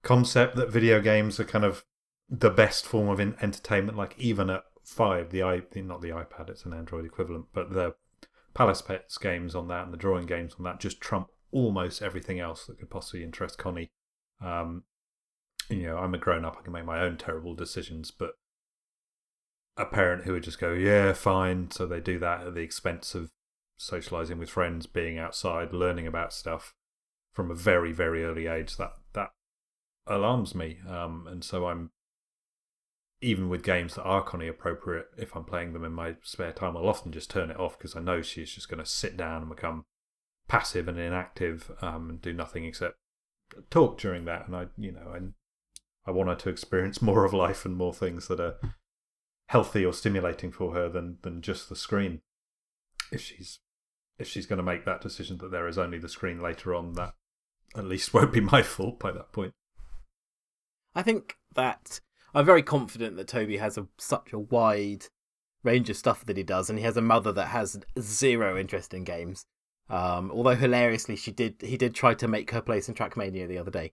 Speaker 3: concept that video games are kind of the best form of in- entertainment. Like even at five, the i not the iPad, it's an Android equivalent, but the Palace Pets games on that and the drawing games on that just trump almost everything else that could possibly interest Connie. Um, you know, I'm a grown up; I can make my own terrible decisions, but a parent who would just go, "Yeah, fine," so they do that at the expense of socializing with friends, being outside, learning about stuff from a very, very early age. That that alarms me, um, and so I'm even with games that are Connie appropriate. If I'm playing them in my spare time, I'll often just turn it off because I know she's just going to sit down and become passive and inactive um, and do nothing except talk during that. And I, you know, I I want her to experience more of life and more things that are healthy or stimulating for her than than just the screen. If she's if she's going to make that decision that there is only the screen later on, that at least won't be my fault by that point.
Speaker 1: I think that I'm very confident that Toby has a, such a wide range of stuff that he does, and he has a mother that has zero interest in games. Um, although hilariously, she did he did try to make her play some Trackmania the other day,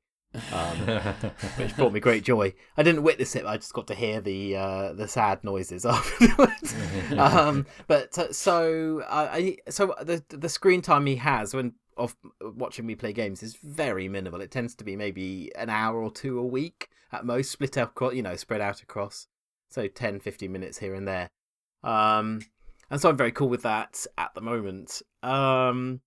Speaker 1: um, which brought me great joy. I didn't witness it; I just got to hear the uh, the sad noises afterwards. um, but uh, so uh, I so the the screen time he has when of watching me play games is very minimal. It tends to be maybe an hour or two a week at most, split out, you know, spread out across. So 10, 15 minutes here and there. Um, and so I'm very cool with that at the moment. Um,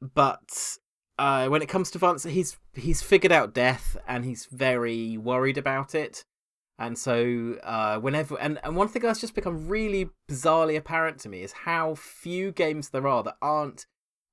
Speaker 1: but uh, when it comes to violence, he's he's figured out death and he's very worried about it. And so, uh, whenever and, and one thing that's just become really bizarrely apparent to me is how few games there are that aren't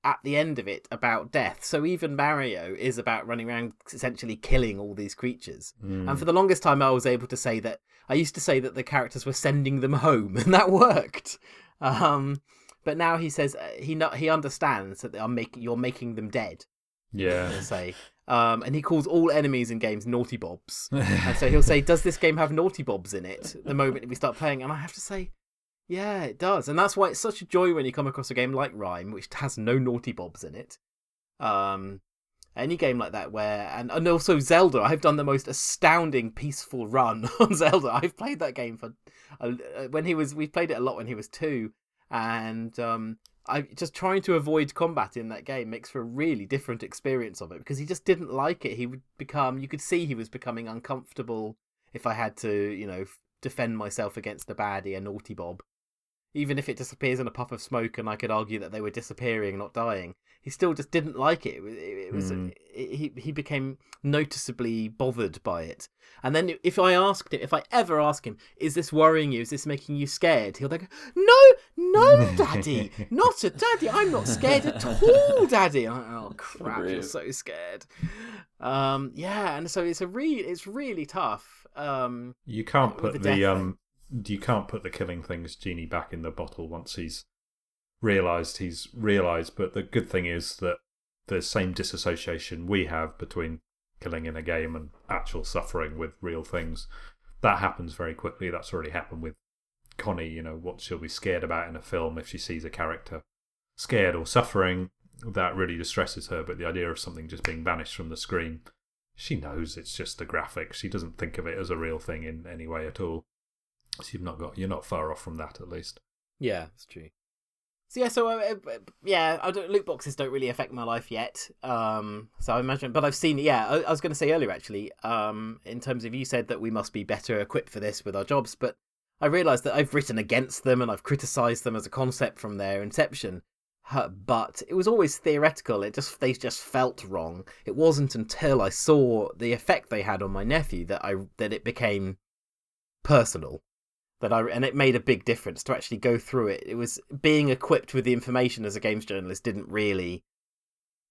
Speaker 1: at the end of it about death. So even Mario is about running around essentially killing all these creatures.
Speaker 3: Mm.
Speaker 1: And for the longest time, I was able to say that I used to say that the characters were sending them home, and that worked. Um, but now he says uh, he not, he understands that they are making you're making them dead.
Speaker 3: yeah.
Speaker 1: Say, um, and he calls all enemies in games naughty bobs. And so he'll say, "Does this game have naughty bobs in it?" The moment we start playing, and I have to say, "Yeah, it does." And that's why it's such a joy when you come across a game like RiME, which has no naughty bobs in it. Um, any game like that where, and and also Zelda, I've done the most astounding peaceful run on Zelda. I've played that game for uh, when he was. We played it a lot when he was two, and um, I just trying to avoid combat in that game makes for a really different experience of it because he just didn't like it. He would become, you could see he was becoming uncomfortable if I had to, you know, defend myself against a baddie, a naughty Bob. Even if it disappears in a puff of smoke, and I could argue that they were disappearing, not dying, he still just didn't like it. It was, it was
Speaker 3: Mm.
Speaker 1: it, he he became noticeably bothered by it. And then if I asked him, if I ever ask him, is this worrying you? Is this making you scared? He'll go, no, no, daddy, not a daddy. I'm not scared at all, daddy. Like, oh crap, you're so scared. Um, yeah, and so it's a re, it's really tough. Um,
Speaker 3: You can't put
Speaker 1: the
Speaker 3: the, um you can't put the killing things genie back in the bottle once he's realized he's realized but the good thing is that the same disassociation we have between killing in a game and actual suffering with real things that happens very quickly. That's already happened with Connie you know what she'll be scared about in a film if she sees a character scared or suffering that really distresses her. But the idea of something just being banished from the screen she knows it's just a graphic. She doesn't think of it as a real thing in any way at all so you've not got you're not far off from that at least
Speaker 1: yeah, it's true. So yeah, so uh, uh, yeah, I don't, loot boxes don't really affect my life yet. Um, so I imagine, but I've seen. Yeah, I, I was going to say earlier actually. Um, in terms of you said that we must be better equipped for this with our jobs, but I realised that I've written against them and I've criticised them as a concept from their inception. But it was always theoretical. It just they just felt wrong. It wasn't until I saw the effect they had on my nephew that I that it became personal that I and it made a big difference to actually go through it. It was being equipped with the information as a games journalist didn't really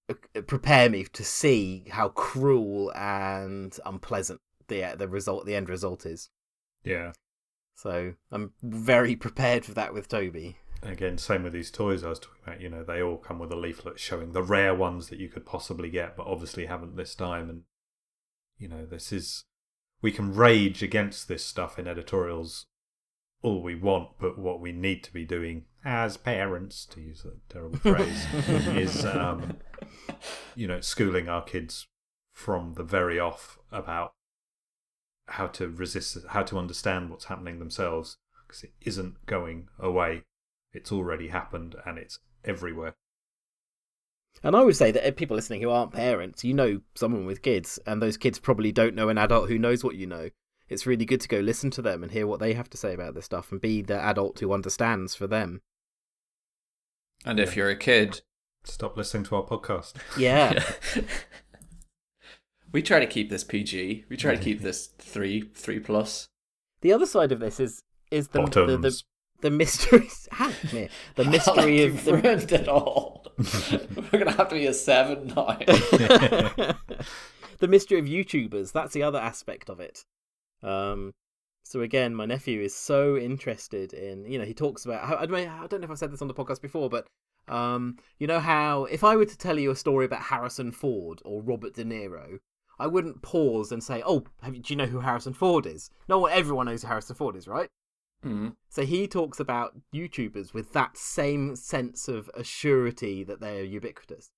Speaker 1: uh, prepare me to see how cruel and unpleasant the uh, the result the end result is.
Speaker 3: Yeah.
Speaker 1: So I'm very prepared for that with Toby.
Speaker 3: Again, same with these toys I was talking about. You know, they all come with a leaflet showing the rare ones that you could possibly get, but obviously haven't this time. And you know, this is we can rage against this stuff in editorials all we want, but what we need to be doing as parents, to use a terrible phrase, is um, you know schooling our kids from the very off about how to resist, how to understand what's happening themselves, because it isn't going away. It's already happened, and it's everywhere.
Speaker 1: And I would say that if people listening who aren't parents, you know someone with kids, and those kids probably don't know an adult who knows what you know. It's really good to go listen to them and hear what they have to say about this stuff and be the adult who understands for them.
Speaker 2: And if you're a kid,
Speaker 3: Stop listening to our podcast.
Speaker 1: Yeah.
Speaker 2: we try to keep this PG. We try to keep this three, three plus.
Speaker 1: the other side of this is is the the, the,
Speaker 3: Bottoms.
Speaker 1: the mystery the mystery of the,
Speaker 2: ruined it all. We're gonna have to be a seven now.
Speaker 1: the mystery of YouTubers. That's the other aspect of it. Um, so again, my nephew is so interested in. You know, he talks about. I, I don't know I don't know if I've said this on the podcast before, but um, you know how if I were to tell you a story about Harrison Ford or Robert De Niro, I wouldn't pause and say, "Oh, have you, do you know who Harrison Ford is?" No, everyone knows who Harrison Ford is, right?
Speaker 2: Mhm.
Speaker 1: So he talks about YouTubers with that same sense of assurity that they're ubiquitous.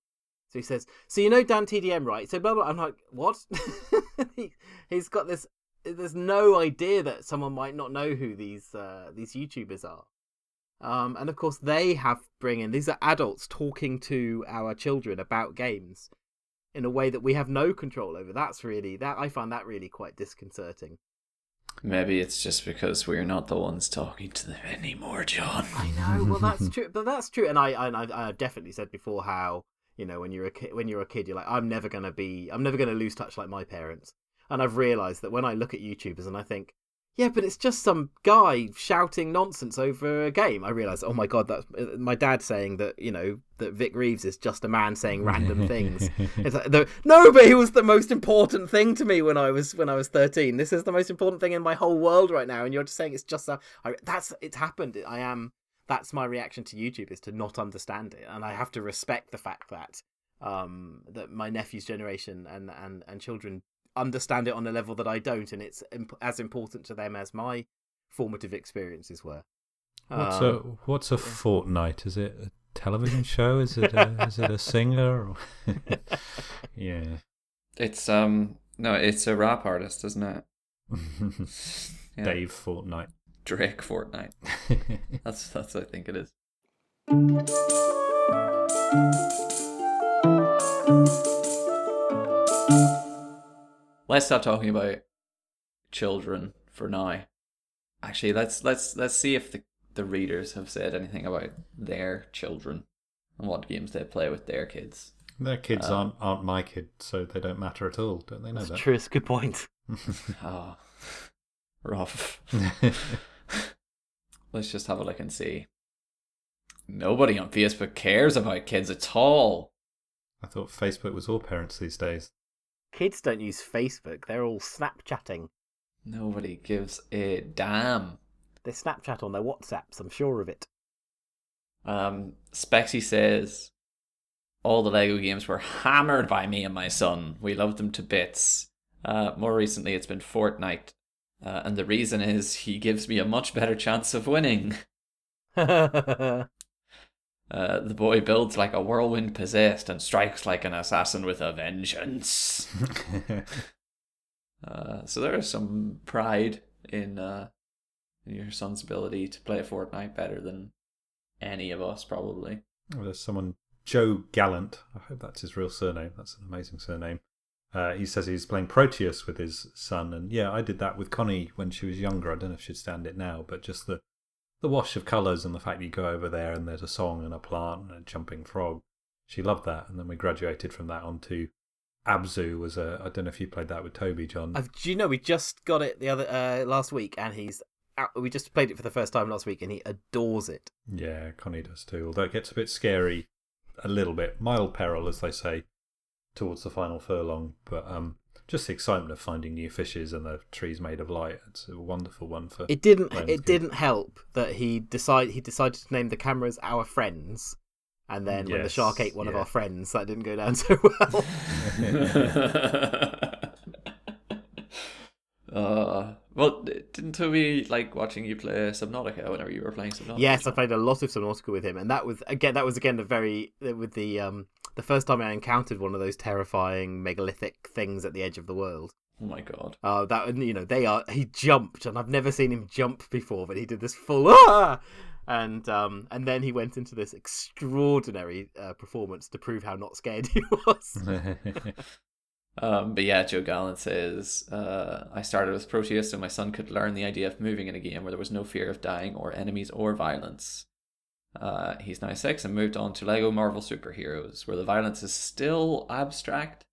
Speaker 1: So he says, "So you know DanTDM, right?" So blah blah. I'm like, "What?" he, he's got this. There's no idea that someone might not know who these uh, these YouTubers are. Um, and of course, they have bring in these are adults talking to our children about games in a way that we have no control over. That's really that I find that really quite disconcerting.
Speaker 2: Maybe it's just because we're not the ones talking to them anymore, John.
Speaker 1: I know. Well, that's true. But that's true. And I, I, I definitely said before how you know when you're a kid, when you're a kid, you're like, I'm never gonna be, I'm never gonna lose touch like my parents. And I've realised that when I look at YouTubers and I think, yeah, but it's just some guy shouting nonsense over a game. I realise, oh my god, that's my dad saying that you know that Vic Reeves is just a man saying random things. It's like, the, no, but he was the most important thing to me when I was when I was thirteen. This is the most important thing in my whole world right now, and you're just saying it's just a. I, that's it's happened. I am. That's my reaction to YouTube is to not understand it, and I have to respect the fact that um that my nephew's generation and and and children understand it on a level that I don't, and it's imp- as important to them as my formative experiences were.
Speaker 3: What's
Speaker 1: Um,
Speaker 3: a what's a fortnight? Is it a television show? Is it a, is it a singer? Yeah.
Speaker 2: It's um no, it's a rap artist, isn't it? Yeah.
Speaker 3: Dave Fortnight.
Speaker 2: Drake Fortnight. That's that's what I think it is. Let's stop talking about children for now. Actually, let's let's let's see if the the readers have said anything about their children and what games they play with their kids.
Speaker 3: Their kids
Speaker 2: Um,
Speaker 3: aren't aren't my kids, so they don't matter at all. Don't they know
Speaker 1: That's
Speaker 3: that?
Speaker 1: true. It's a good point.
Speaker 2: Ah, rough. Let's just have a look and see. Nobody on Facebook cares about kids at all.
Speaker 3: I thought Facebook was all parents these days.
Speaker 1: Kids don't use Facebook. They're all Snapchatting.
Speaker 2: Nobody gives a damn.
Speaker 1: They Snapchat on their WhatsApps. I'm sure of it.
Speaker 2: Um, Spexy says, all the Lego games were hammered by me and my son. We loved them to bits. Uh, more recently, it's been Fortnite. Uh, and the reason is he gives me a much better chance of winning. Uh, the boy builds like a whirlwind possessed and strikes like an assassin with a vengeance. Uh, so there is some pride in uh, in your son's ability to play Fortnite better than any of us probably.
Speaker 3: Oh, there's someone, Joe Gallant. I hope that's his real surname. That's an amazing surname. Uh, he says he's playing Proteus with his son, and yeah, I did that with Connie when she was younger. I don't know if she'd stand it now, but just the the wash of colours and the fact that you go over there and there's a song and a plant and a jumping frog. She loved that, and then we graduated from that onto Abzu. Was a I don't know if you played that with Toby, John.
Speaker 1: I've, do you know we just got it the other uh, last week, and he's out, we just played it for the first time last week, and he adores it.
Speaker 3: Yeah, Connie does too. Although it gets a bit scary, a little bit mild peril, as they say, towards the final furlong. But um, just the excitement of finding new fishes and the trees made of light. It's a wonderful one for.
Speaker 1: It didn't. It
Speaker 3: kids.
Speaker 1: didn't help that he decide he decided to name the cameras our friends, and then when the shark ate one of our friends, that didn't go down so well.
Speaker 2: uh, well, didn't Toby like watching you play Subnautica whenever you were playing Subnautica?
Speaker 1: yes, I played a lot of Subnautica with him, and that was again that was again the very with the um the first time I encountered one of those terrifying megalithic things at the edge of the world.
Speaker 2: Oh my god.
Speaker 1: Uh, that you know they are. He jumped, and I've never seen him jump before, but he did this full ah, and um, and then he went into this extraordinary uh, performance to prove how not scared he was.
Speaker 2: Um, but yeah, Joe Gallant says, uh, I started with Proteus so my son could learn the idea of moving in a game where there was no fear of dying or enemies or violence. Uh, he's now six and moved on to Lego Marvel Superheroes, where the violence is still abstract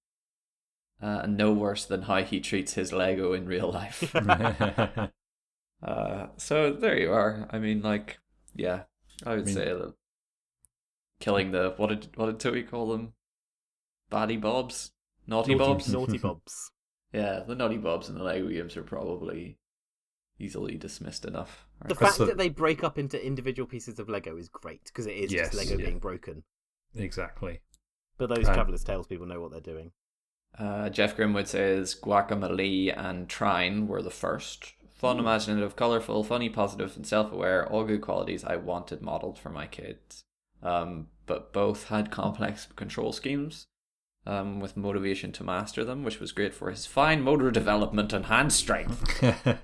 Speaker 2: uh, and no worse than how he treats his Lego in real life. uh, so there you are. I mean, like, yeah, I would
Speaker 3: mean-
Speaker 2: say that killing the what did what did Toby call them? Baddie Bobs, Naughty
Speaker 3: Naughty
Speaker 2: Bobs.
Speaker 1: Naughty Bobs.
Speaker 2: Yeah, the Naughty Bobs and the Lego games are probably easily dismissed enough.
Speaker 1: The fact
Speaker 3: so-
Speaker 1: that they break up into individual pieces of Lego is great because it is
Speaker 3: Yes,
Speaker 1: just Lego
Speaker 3: yeah.
Speaker 1: being broken.
Speaker 3: exactly.
Speaker 1: But those
Speaker 3: Um,
Speaker 1: Traveller's Tales people know what they're doing.
Speaker 2: Uh, Jeff Grimwood says Guacamelee and Trine were the first. Fun, imaginative, colourful, funny, positive, and self aware, all good qualities I wanted modelled for my kids. Um, but both had complex control schemes um, with motivation to master them, which was great for his fine motor development and hand strength.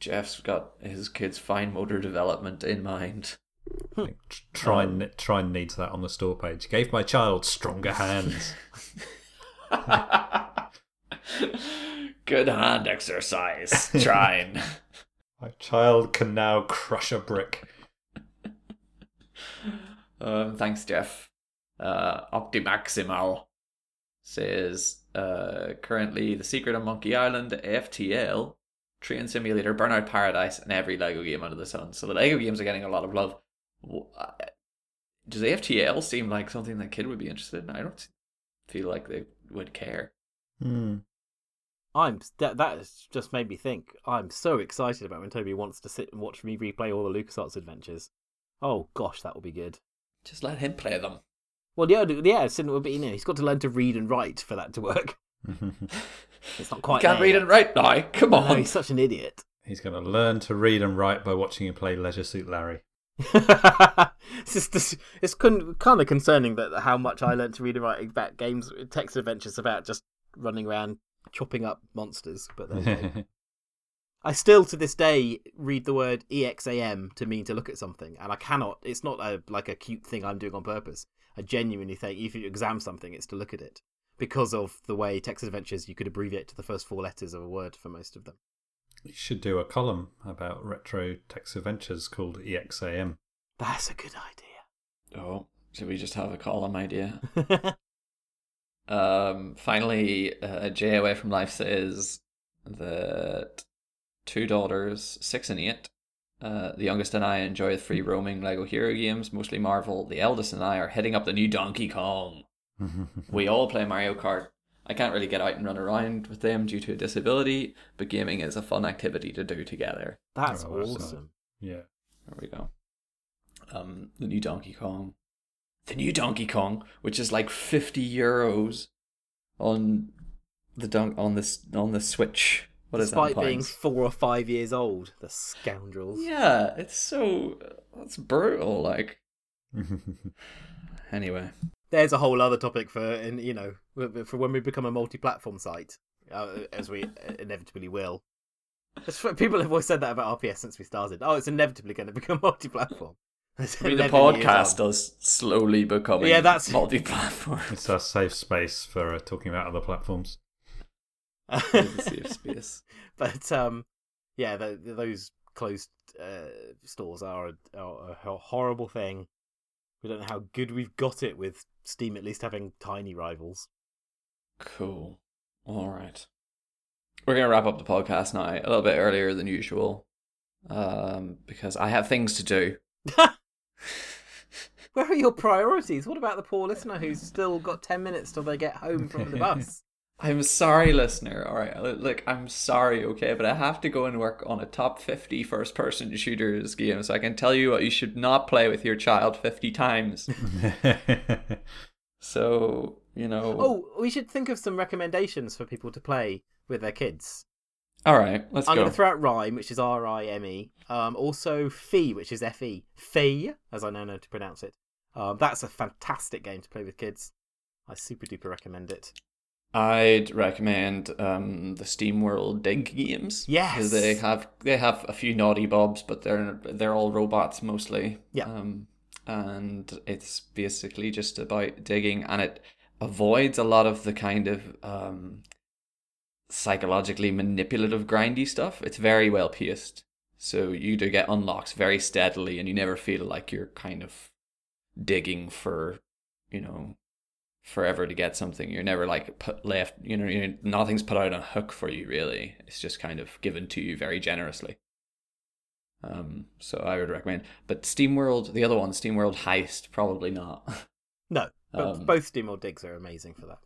Speaker 2: Jeff's got his kids' fine motor development in mind.
Speaker 3: Trine, Trine needs that on the store page. Gave my child stronger hands.
Speaker 2: Good hand exercise, Trine.
Speaker 3: my child can now crush a brick.
Speaker 2: Um, thanks, Jeff. Uh, Optimaximal says uh, currently the Secret of Monkey Island, FTL, Train Simulator, Burnout Paradise, and every Lego game under the sun. So the Lego games are getting a lot of love. Uh, Does FTL seem like something that kid would be interested in? I don't feel like they would care.
Speaker 3: Hmm.
Speaker 1: I'm that that has just made me think. I'm so excited about when Toby wants to sit and watch me replay all the LucasArts adventures. Oh gosh, that will be good.
Speaker 2: Just let him play them.
Speaker 1: Well, yeah, yeah, will be. You know, he's got to learn to read and write for that to work. It's not quite.
Speaker 2: can't
Speaker 1: there
Speaker 2: read and write now. Come
Speaker 1: No,
Speaker 2: on.
Speaker 1: he's such an idiot.
Speaker 3: He's going to learn to read and write by watching you play Leisure Suit Larry.
Speaker 1: it's just this, it's kind of concerning that how much I learned to read and write about games, text adventures about just running around chopping up monsters. But. I still to this day read the word exam to mean to look at something, and I cannot. It's not a like a cute thing I'm doing on purpose. I genuinely think if you exam something, it's to look at it because of the way text adventures you could abbreviate to the first four letters of a word for most of them.
Speaker 3: you should do a column about retro text adventures called EXAM.
Speaker 1: That's a good idea.
Speaker 2: Oh, should we just have a column idea? Um, finally, uh, Jay Away from Life says that two daughters, six and eight, uh, the youngest and I enjoy the free roaming Lego hero games, mostly Marvel. The eldest and I are hitting up the new Donkey Kong. We all play Mario Kart. I can't really get out and run around with them due to a disability, but gaming is a fun activity to do together.
Speaker 1: That's
Speaker 3: Oh, that's
Speaker 1: awesome.
Speaker 3: yeah.
Speaker 2: There we go. Um, the new Donkey Kong. The new Donkey Kong, which is like fifty euros on the don- on this on the Switch. What is
Speaker 1: Despite being four or five years old, the scoundrels.
Speaker 2: Yeah, it's so that's brutal. Like anyway,
Speaker 1: There's a whole other topic for, and you know, for when we become a multi-platform site, uh, as we inevitably will. People have always said that about RPS since we started. Oh, it's inevitably going to become multi-platform.
Speaker 2: I mean, the podcast does slowly becoming
Speaker 1: Yeah, that's-
Speaker 2: multi-platform.
Speaker 3: It's a safe space for uh, talking about other platforms.
Speaker 2: It's a safe space.
Speaker 1: but um, yeah, the, those closed uh, stores are a, are a horrible thing. We don't know how good we've got it with Steam at least having tiny rivals.
Speaker 2: Cool. All right. We're going to wrap up the podcast now a little bit earlier than usual um, because I have things to do.
Speaker 1: Where are your priorities? What about the poor listener who's still got 10 minutes till they get home from the bus?
Speaker 2: I'm sorry, listener. All right, look, I'm sorry, okay, but I have to go and work on a top 50 first person shooters game, so I can tell you what you should not play with your child 50 times. So, you know.
Speaker 1: Oh, we should think of some recommendations for people to play with their kids.
Speaker 2: All right, let's
Speaker 1: I'm
Speaker 2: go.
Speaker 1: going to throw out RiME, which is R I M E. Um, also Fe, which is F E. Fe, as I now know how to pronounce it. Um, that's a fantastic game to play with kids. I super duper recommend it.
Speaker 2: I'd recommend um, the SteamWorld Dig games.
Speaker 1: Yes.
Speaker 2: 'Cause they have they have a few naughty bobs, but they're they're all robots mostly.
Speaker 1: Yeah.
Speaker 2: Um, and it's basically just about digging, and it avoids a lot of the kind of um, psychologically manipulative grindy stuff. It's very well paced, so you do get unlocks very steadily, and you never feel like you're kind of digging for, you know, forever to get something. You're never like put left, you know, you nothing's put out on a hook for you really. It's just kind of given to you very generously. Um, so I would recommend. But SteamWorld, the other one, SteamWorld Heist, probably not.
Speaker 1: No, but
Speaker 2: Um,
Speaker 1: both SteamWorld Digs are amazing for that.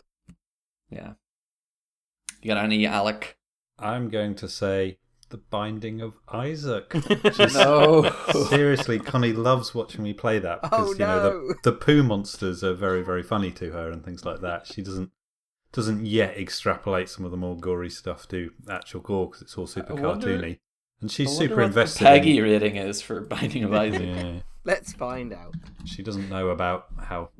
Speaker 2: yeah. You got any, Alec?
Speaker 3: I'm going to say The Binding of Isaac.
Speaker 2: No.
Speaker 3: Seriously, Connie loves watching me play that because
Speaker 1: Oh,
Speaker 3: you know the, the poo monsters are very very funny to her and things like that. She doesn't doesn't yet extrapolate some of the more gory stuff to actual gore because it's all super
Speaker 2: wonder-
Speaker 3: cartoony. And she's super invested.
Speaker 2: PEGI
Speaker 3: in,
Speaker 2: rating is for Binding of Isaac.
Speaker 3: yeah,
Speaker 1: Let's find out.
Speaker 3: she doesn't know about how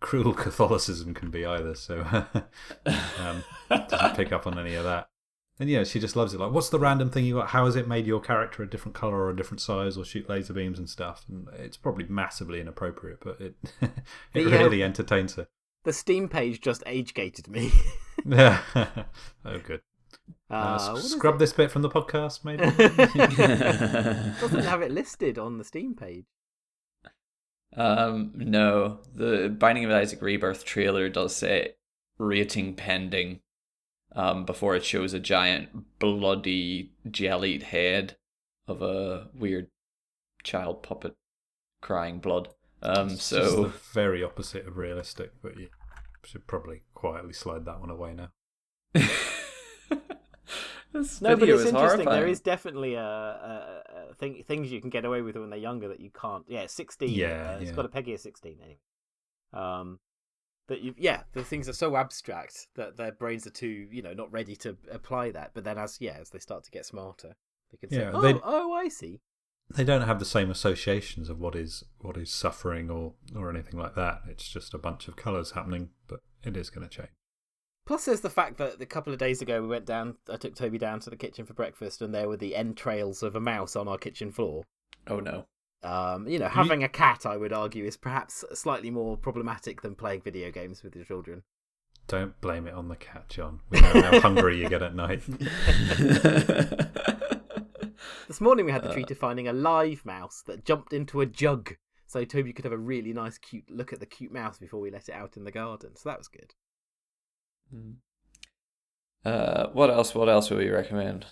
Speaker 3: cruel Catholicism can be either, so um, doesn't pick up on any of that. And yeah, she just loves it. Like, what's the random thing you got? How has it made your character a different color or a different size, or shoot laser beams and stuff? And it's probably massively inappropriate, but it it
Speaker 1: But yeah.
Speaker 3: really entertains her.
Speaker 1: The Steam page just age gated me.
Speaker 3: Yeah. oh, good. Uh,
Speaker 1: Uh,
Speaker 3: s- scrub this bit from the podcast, maybe.
Speaker 1: Doesn't have it listed on the Steam page.
Speaker 2: Um, no, the Binding of Isaac Rebirth trailer does say rating pending. Um, before it shows a giant bloody jellied head of a weird child puppet crying blood. Um,
Speaker 3: It's just
Speaker 2: so
Speaker 3: the very opposite of realistic, but you should probably quietly slide that one away now.
Speaker 2: this
Speaker 1: No, but it's
Speaker 2: is
Speaker 1: interesting. There
Speaker 2: horrifying.
Speaker 1: is definitely a, a, a thing, things you can get away with when they're younger that you can't. Yeah, sixteen.
Speaker 3: Yeah,
Speaker 1: uh, it's
Speaker 3: yeah.
Speaker 1: got a PEGI of sixteen anyway. Um, that you, yeah, the things are so abstract that their brains are too, you know, not ready to apply that. But then, as yeah, as they start to get smarter, they can say, "Oh,
Speaker 3: they-
Speaker 1: oh, I see."
Speaker 3: They don't have the same associations of what is what is suffering or or anything like that. It's just a bunch of colours happening, but it is going to change.
Speaker 1: Plus, there's the fact that a couple of days ago we went down. I took Toby down to the kitchen for breakfast, and there were the entrails of a mouse on our kitchen floor.
Speaker 2: Oh no.
Speaker 1: Um, you know,
Speaker 3: You-
Speaker 1: having a cat, I would argue, is perhaps slightly more problematic than playing video games with your children.
Speaker 3: Don't blame it on the cat, John. We know how hungry you get at night.
Speaker 1: This morning we had the
Speaker 2: Uh.
Speaker 1: treat of finding a live mouse that jumped into a jug, so Toby could have a really nice, cute look at the cute mouse before we let it out in the garden. So that was good.
Speaker 2: Uh, what else? What else would we recommend?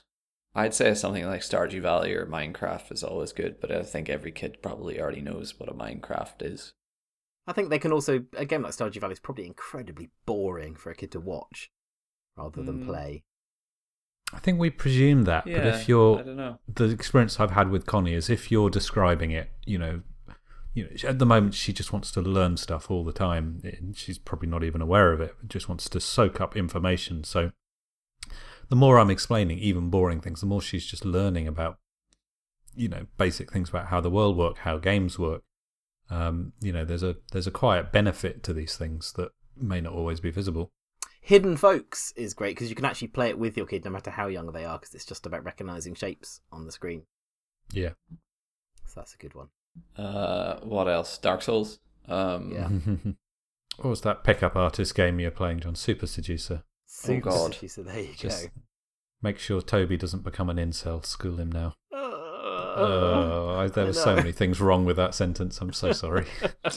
Speaker 2: I'd say something like Stardew Valley or Minecraft is always good, but I think every kid probably already knows what a Minecraft is.
Speaker 1: I think they can also a game like Stardew Valley is probably incredibly boring for a kid to watch rather than
Speaker 2: Mm.
Speaker 1: play.
Speaker 3: I think we presume that, but if you're
Speaker 2: don't know.
Speaker 3: the experience I've had with Connie is if you're describing it, you know, you know, at the moment she just wants to learn stuff all the time. and She's probably not even aware of it. Just wants to soak up information. So the more I'm explaining, even boring things, the more she's just learning about, you know, basic things about how the world work, how games work. Um, you know, there's a there's a quiet benefit to these things that may not always be visible.
Speaker 1: Hidden Folks is great because you can actually play it with your kid no matter how young they are because it's just about recognizing shapes on the screen.
Speaker 3: Yeah.
Speaker 1: So that's a good one.
Speaker 2: Uh, what else? Dark Souls. Um,
Speaker 1: Yeah.
Speaker 3: what was that pickup artist game you're playing, John? Super Seducer.
Speaker 1: Super
Speaker 2: God.
Speaker 1: seducer, there you
Speaker 3: Just
Speaker 1: go.
Speaker 3: make sure Toby doesn't become an incel. School him now.
Speaker 1: Uh,
Speaker 3: Oh, I, there
Speaker 1: I
Speaker 3: were so many things wrong with that sentence. I'm so sorry.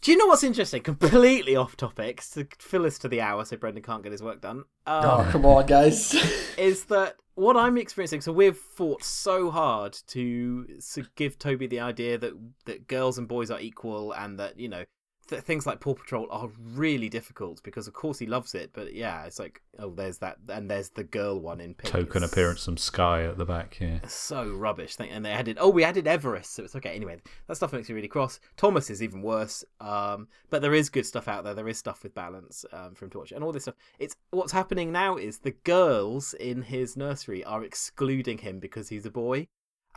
Speaker 1: Do you know what's interesting? Completely off topic to fill us to the hour so Brendan can't get his work done. Um,
Speaker 2: Oh, come on, guys.
Speaker 1: is that what I'm experiencing? So we've fought so hard to, to give Toby the idea that that girls and boys are equal, and that you know th- things like Paw Patrol are really difficult because of course he loves it, but yeah, it's like oh, there's that, and there's the girl one in pink.
Speaker 3: Token
Speaker 1: It's
Speaker 3: appearance from Sky at the back. Yeah.
Speaker 1: So rubbish. And they added oh, we added Everest, so it's okay. Anyway, that stuff makes me really cross. Thomas is even worse. Um, but there is good stuff out there. There is stuff with balance um, for him to watch, and all this stuff. It's what's happening now is the girls in his nursery are excluding him because he's a boy,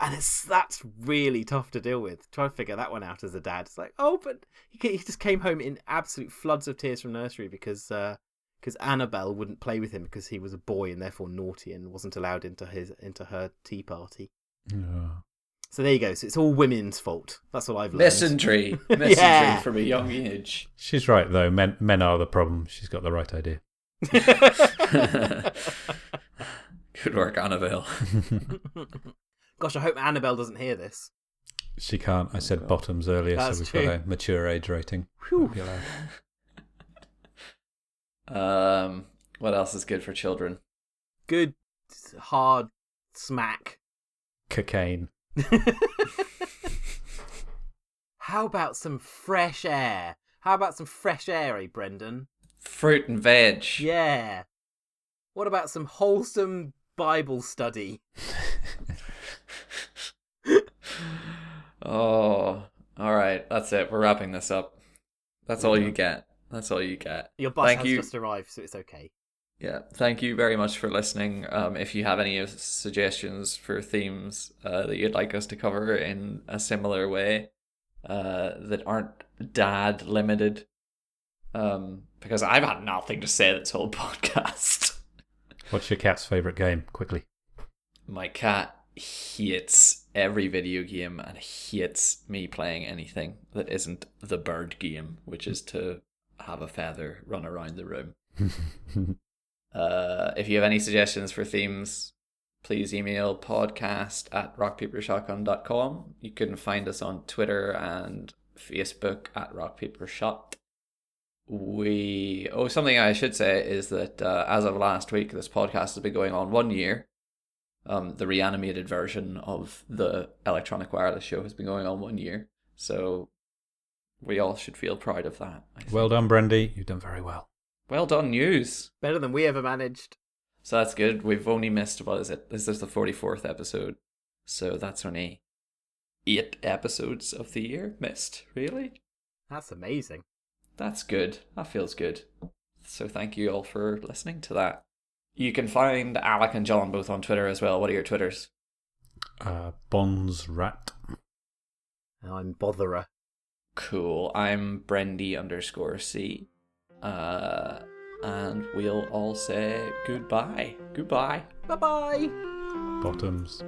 Speaker 1: and it's that's really tough to deal with. Try to figure that one out as a dad. It's like oh, but he he just came home in absolute floods of tears from nursery because. Uh, because Annabelle wouldn't play with him because he was a boy and therefore naughty and wasn't allowed into his into her tea party.
Speaker 3: Oh.
Speaker 1: So there you go. So it's all women's fault. That's what I've learned.
Speaker 2: Misandry. Misandry
Speaker 1: Yeah.
Speaker 2: from a young age.
Speaker 3: She's right though. Men men are the problem. She's got the right idea.
Speaker 2: Good work, Annabelle.
Speaker 1: Gosh, I hope Annabelle doesn't hear this.
Speaker 3: She can't. I said
Speaker 2: God.
Speaker 3: bottoms earlier,
Speaker 1: That's
Speaker 3: so we've
Speaker 1: true.
Speaker 3: got a mature age rating.
Speaker 1: Whew.
Speaker 3: Won't be allowed.
Speaker 2: Um, what else is good for children?
Speaker 1: Good hard smack.
Speaker 3: Cocaine.
Speaker 1: How about some fresh air? How about some fresh air, eh, Brendan?
Speaker 2: Fruit and veg.
Speaker 1: Yeah. What about some wholesome Bible study?
Speaker 2: Oh, all right. That's it. We're wrapping this up. That's all you get. That's all you get.
Speaker 1: Your bus
Speaker 2: Thank
Speaker 1: has
Speaker 2: you.
Speaker 1: just arrived, so it's okay.
Speaker 2: Yeah, thank you very much for listening. Um, if you have any suggestions for themes uh, that you'd like us to cover in a similar way uh, that aren't dad limited, um, because I've had nothing to say this whole podcast.
Speaker 3: What's your cat's favourite game? Quickly.
Speaker 2: My cat hates every video game and hates me playing anything that isn't the bird game, which is to have a feather run around the room. Uh, if you have any suggestions for themes, please email podcast at rockpapershotgun.com. You can find us on Twitter and Facebook at rockpapershot. We oh something I should say is that uh, as of last week, this podcast has been going on one year. Um, the reanimated version of the electronic wireless show has been going on one year, so we all should feel proud of that.
Speaker 3: Well done, Brendy. You've done very well.
Speaker 2: well done, news.
Speaker 1: Better than we ever managed.
Speaker 2: So that's good. We've only missed what is it? This is the forty fourth episode, so that's only eight episodes of the year missed. Really,
Speaker 1: That's amazing.
Speaker 2: that's good. That feels good. So thank you all for listening to that. You can find Alec and John both on Twitter as well. What are your Twitters?
Speaker 3: Uh, Bonds Rat.
Speaker 1: I'm botherer.
Speaker 2: Cool. I'm Brendy underscore C. Uh, and we'll all say goodbye. Goodbye.
Speaker 1: Bye bye.
Speaker 3: Bottoms.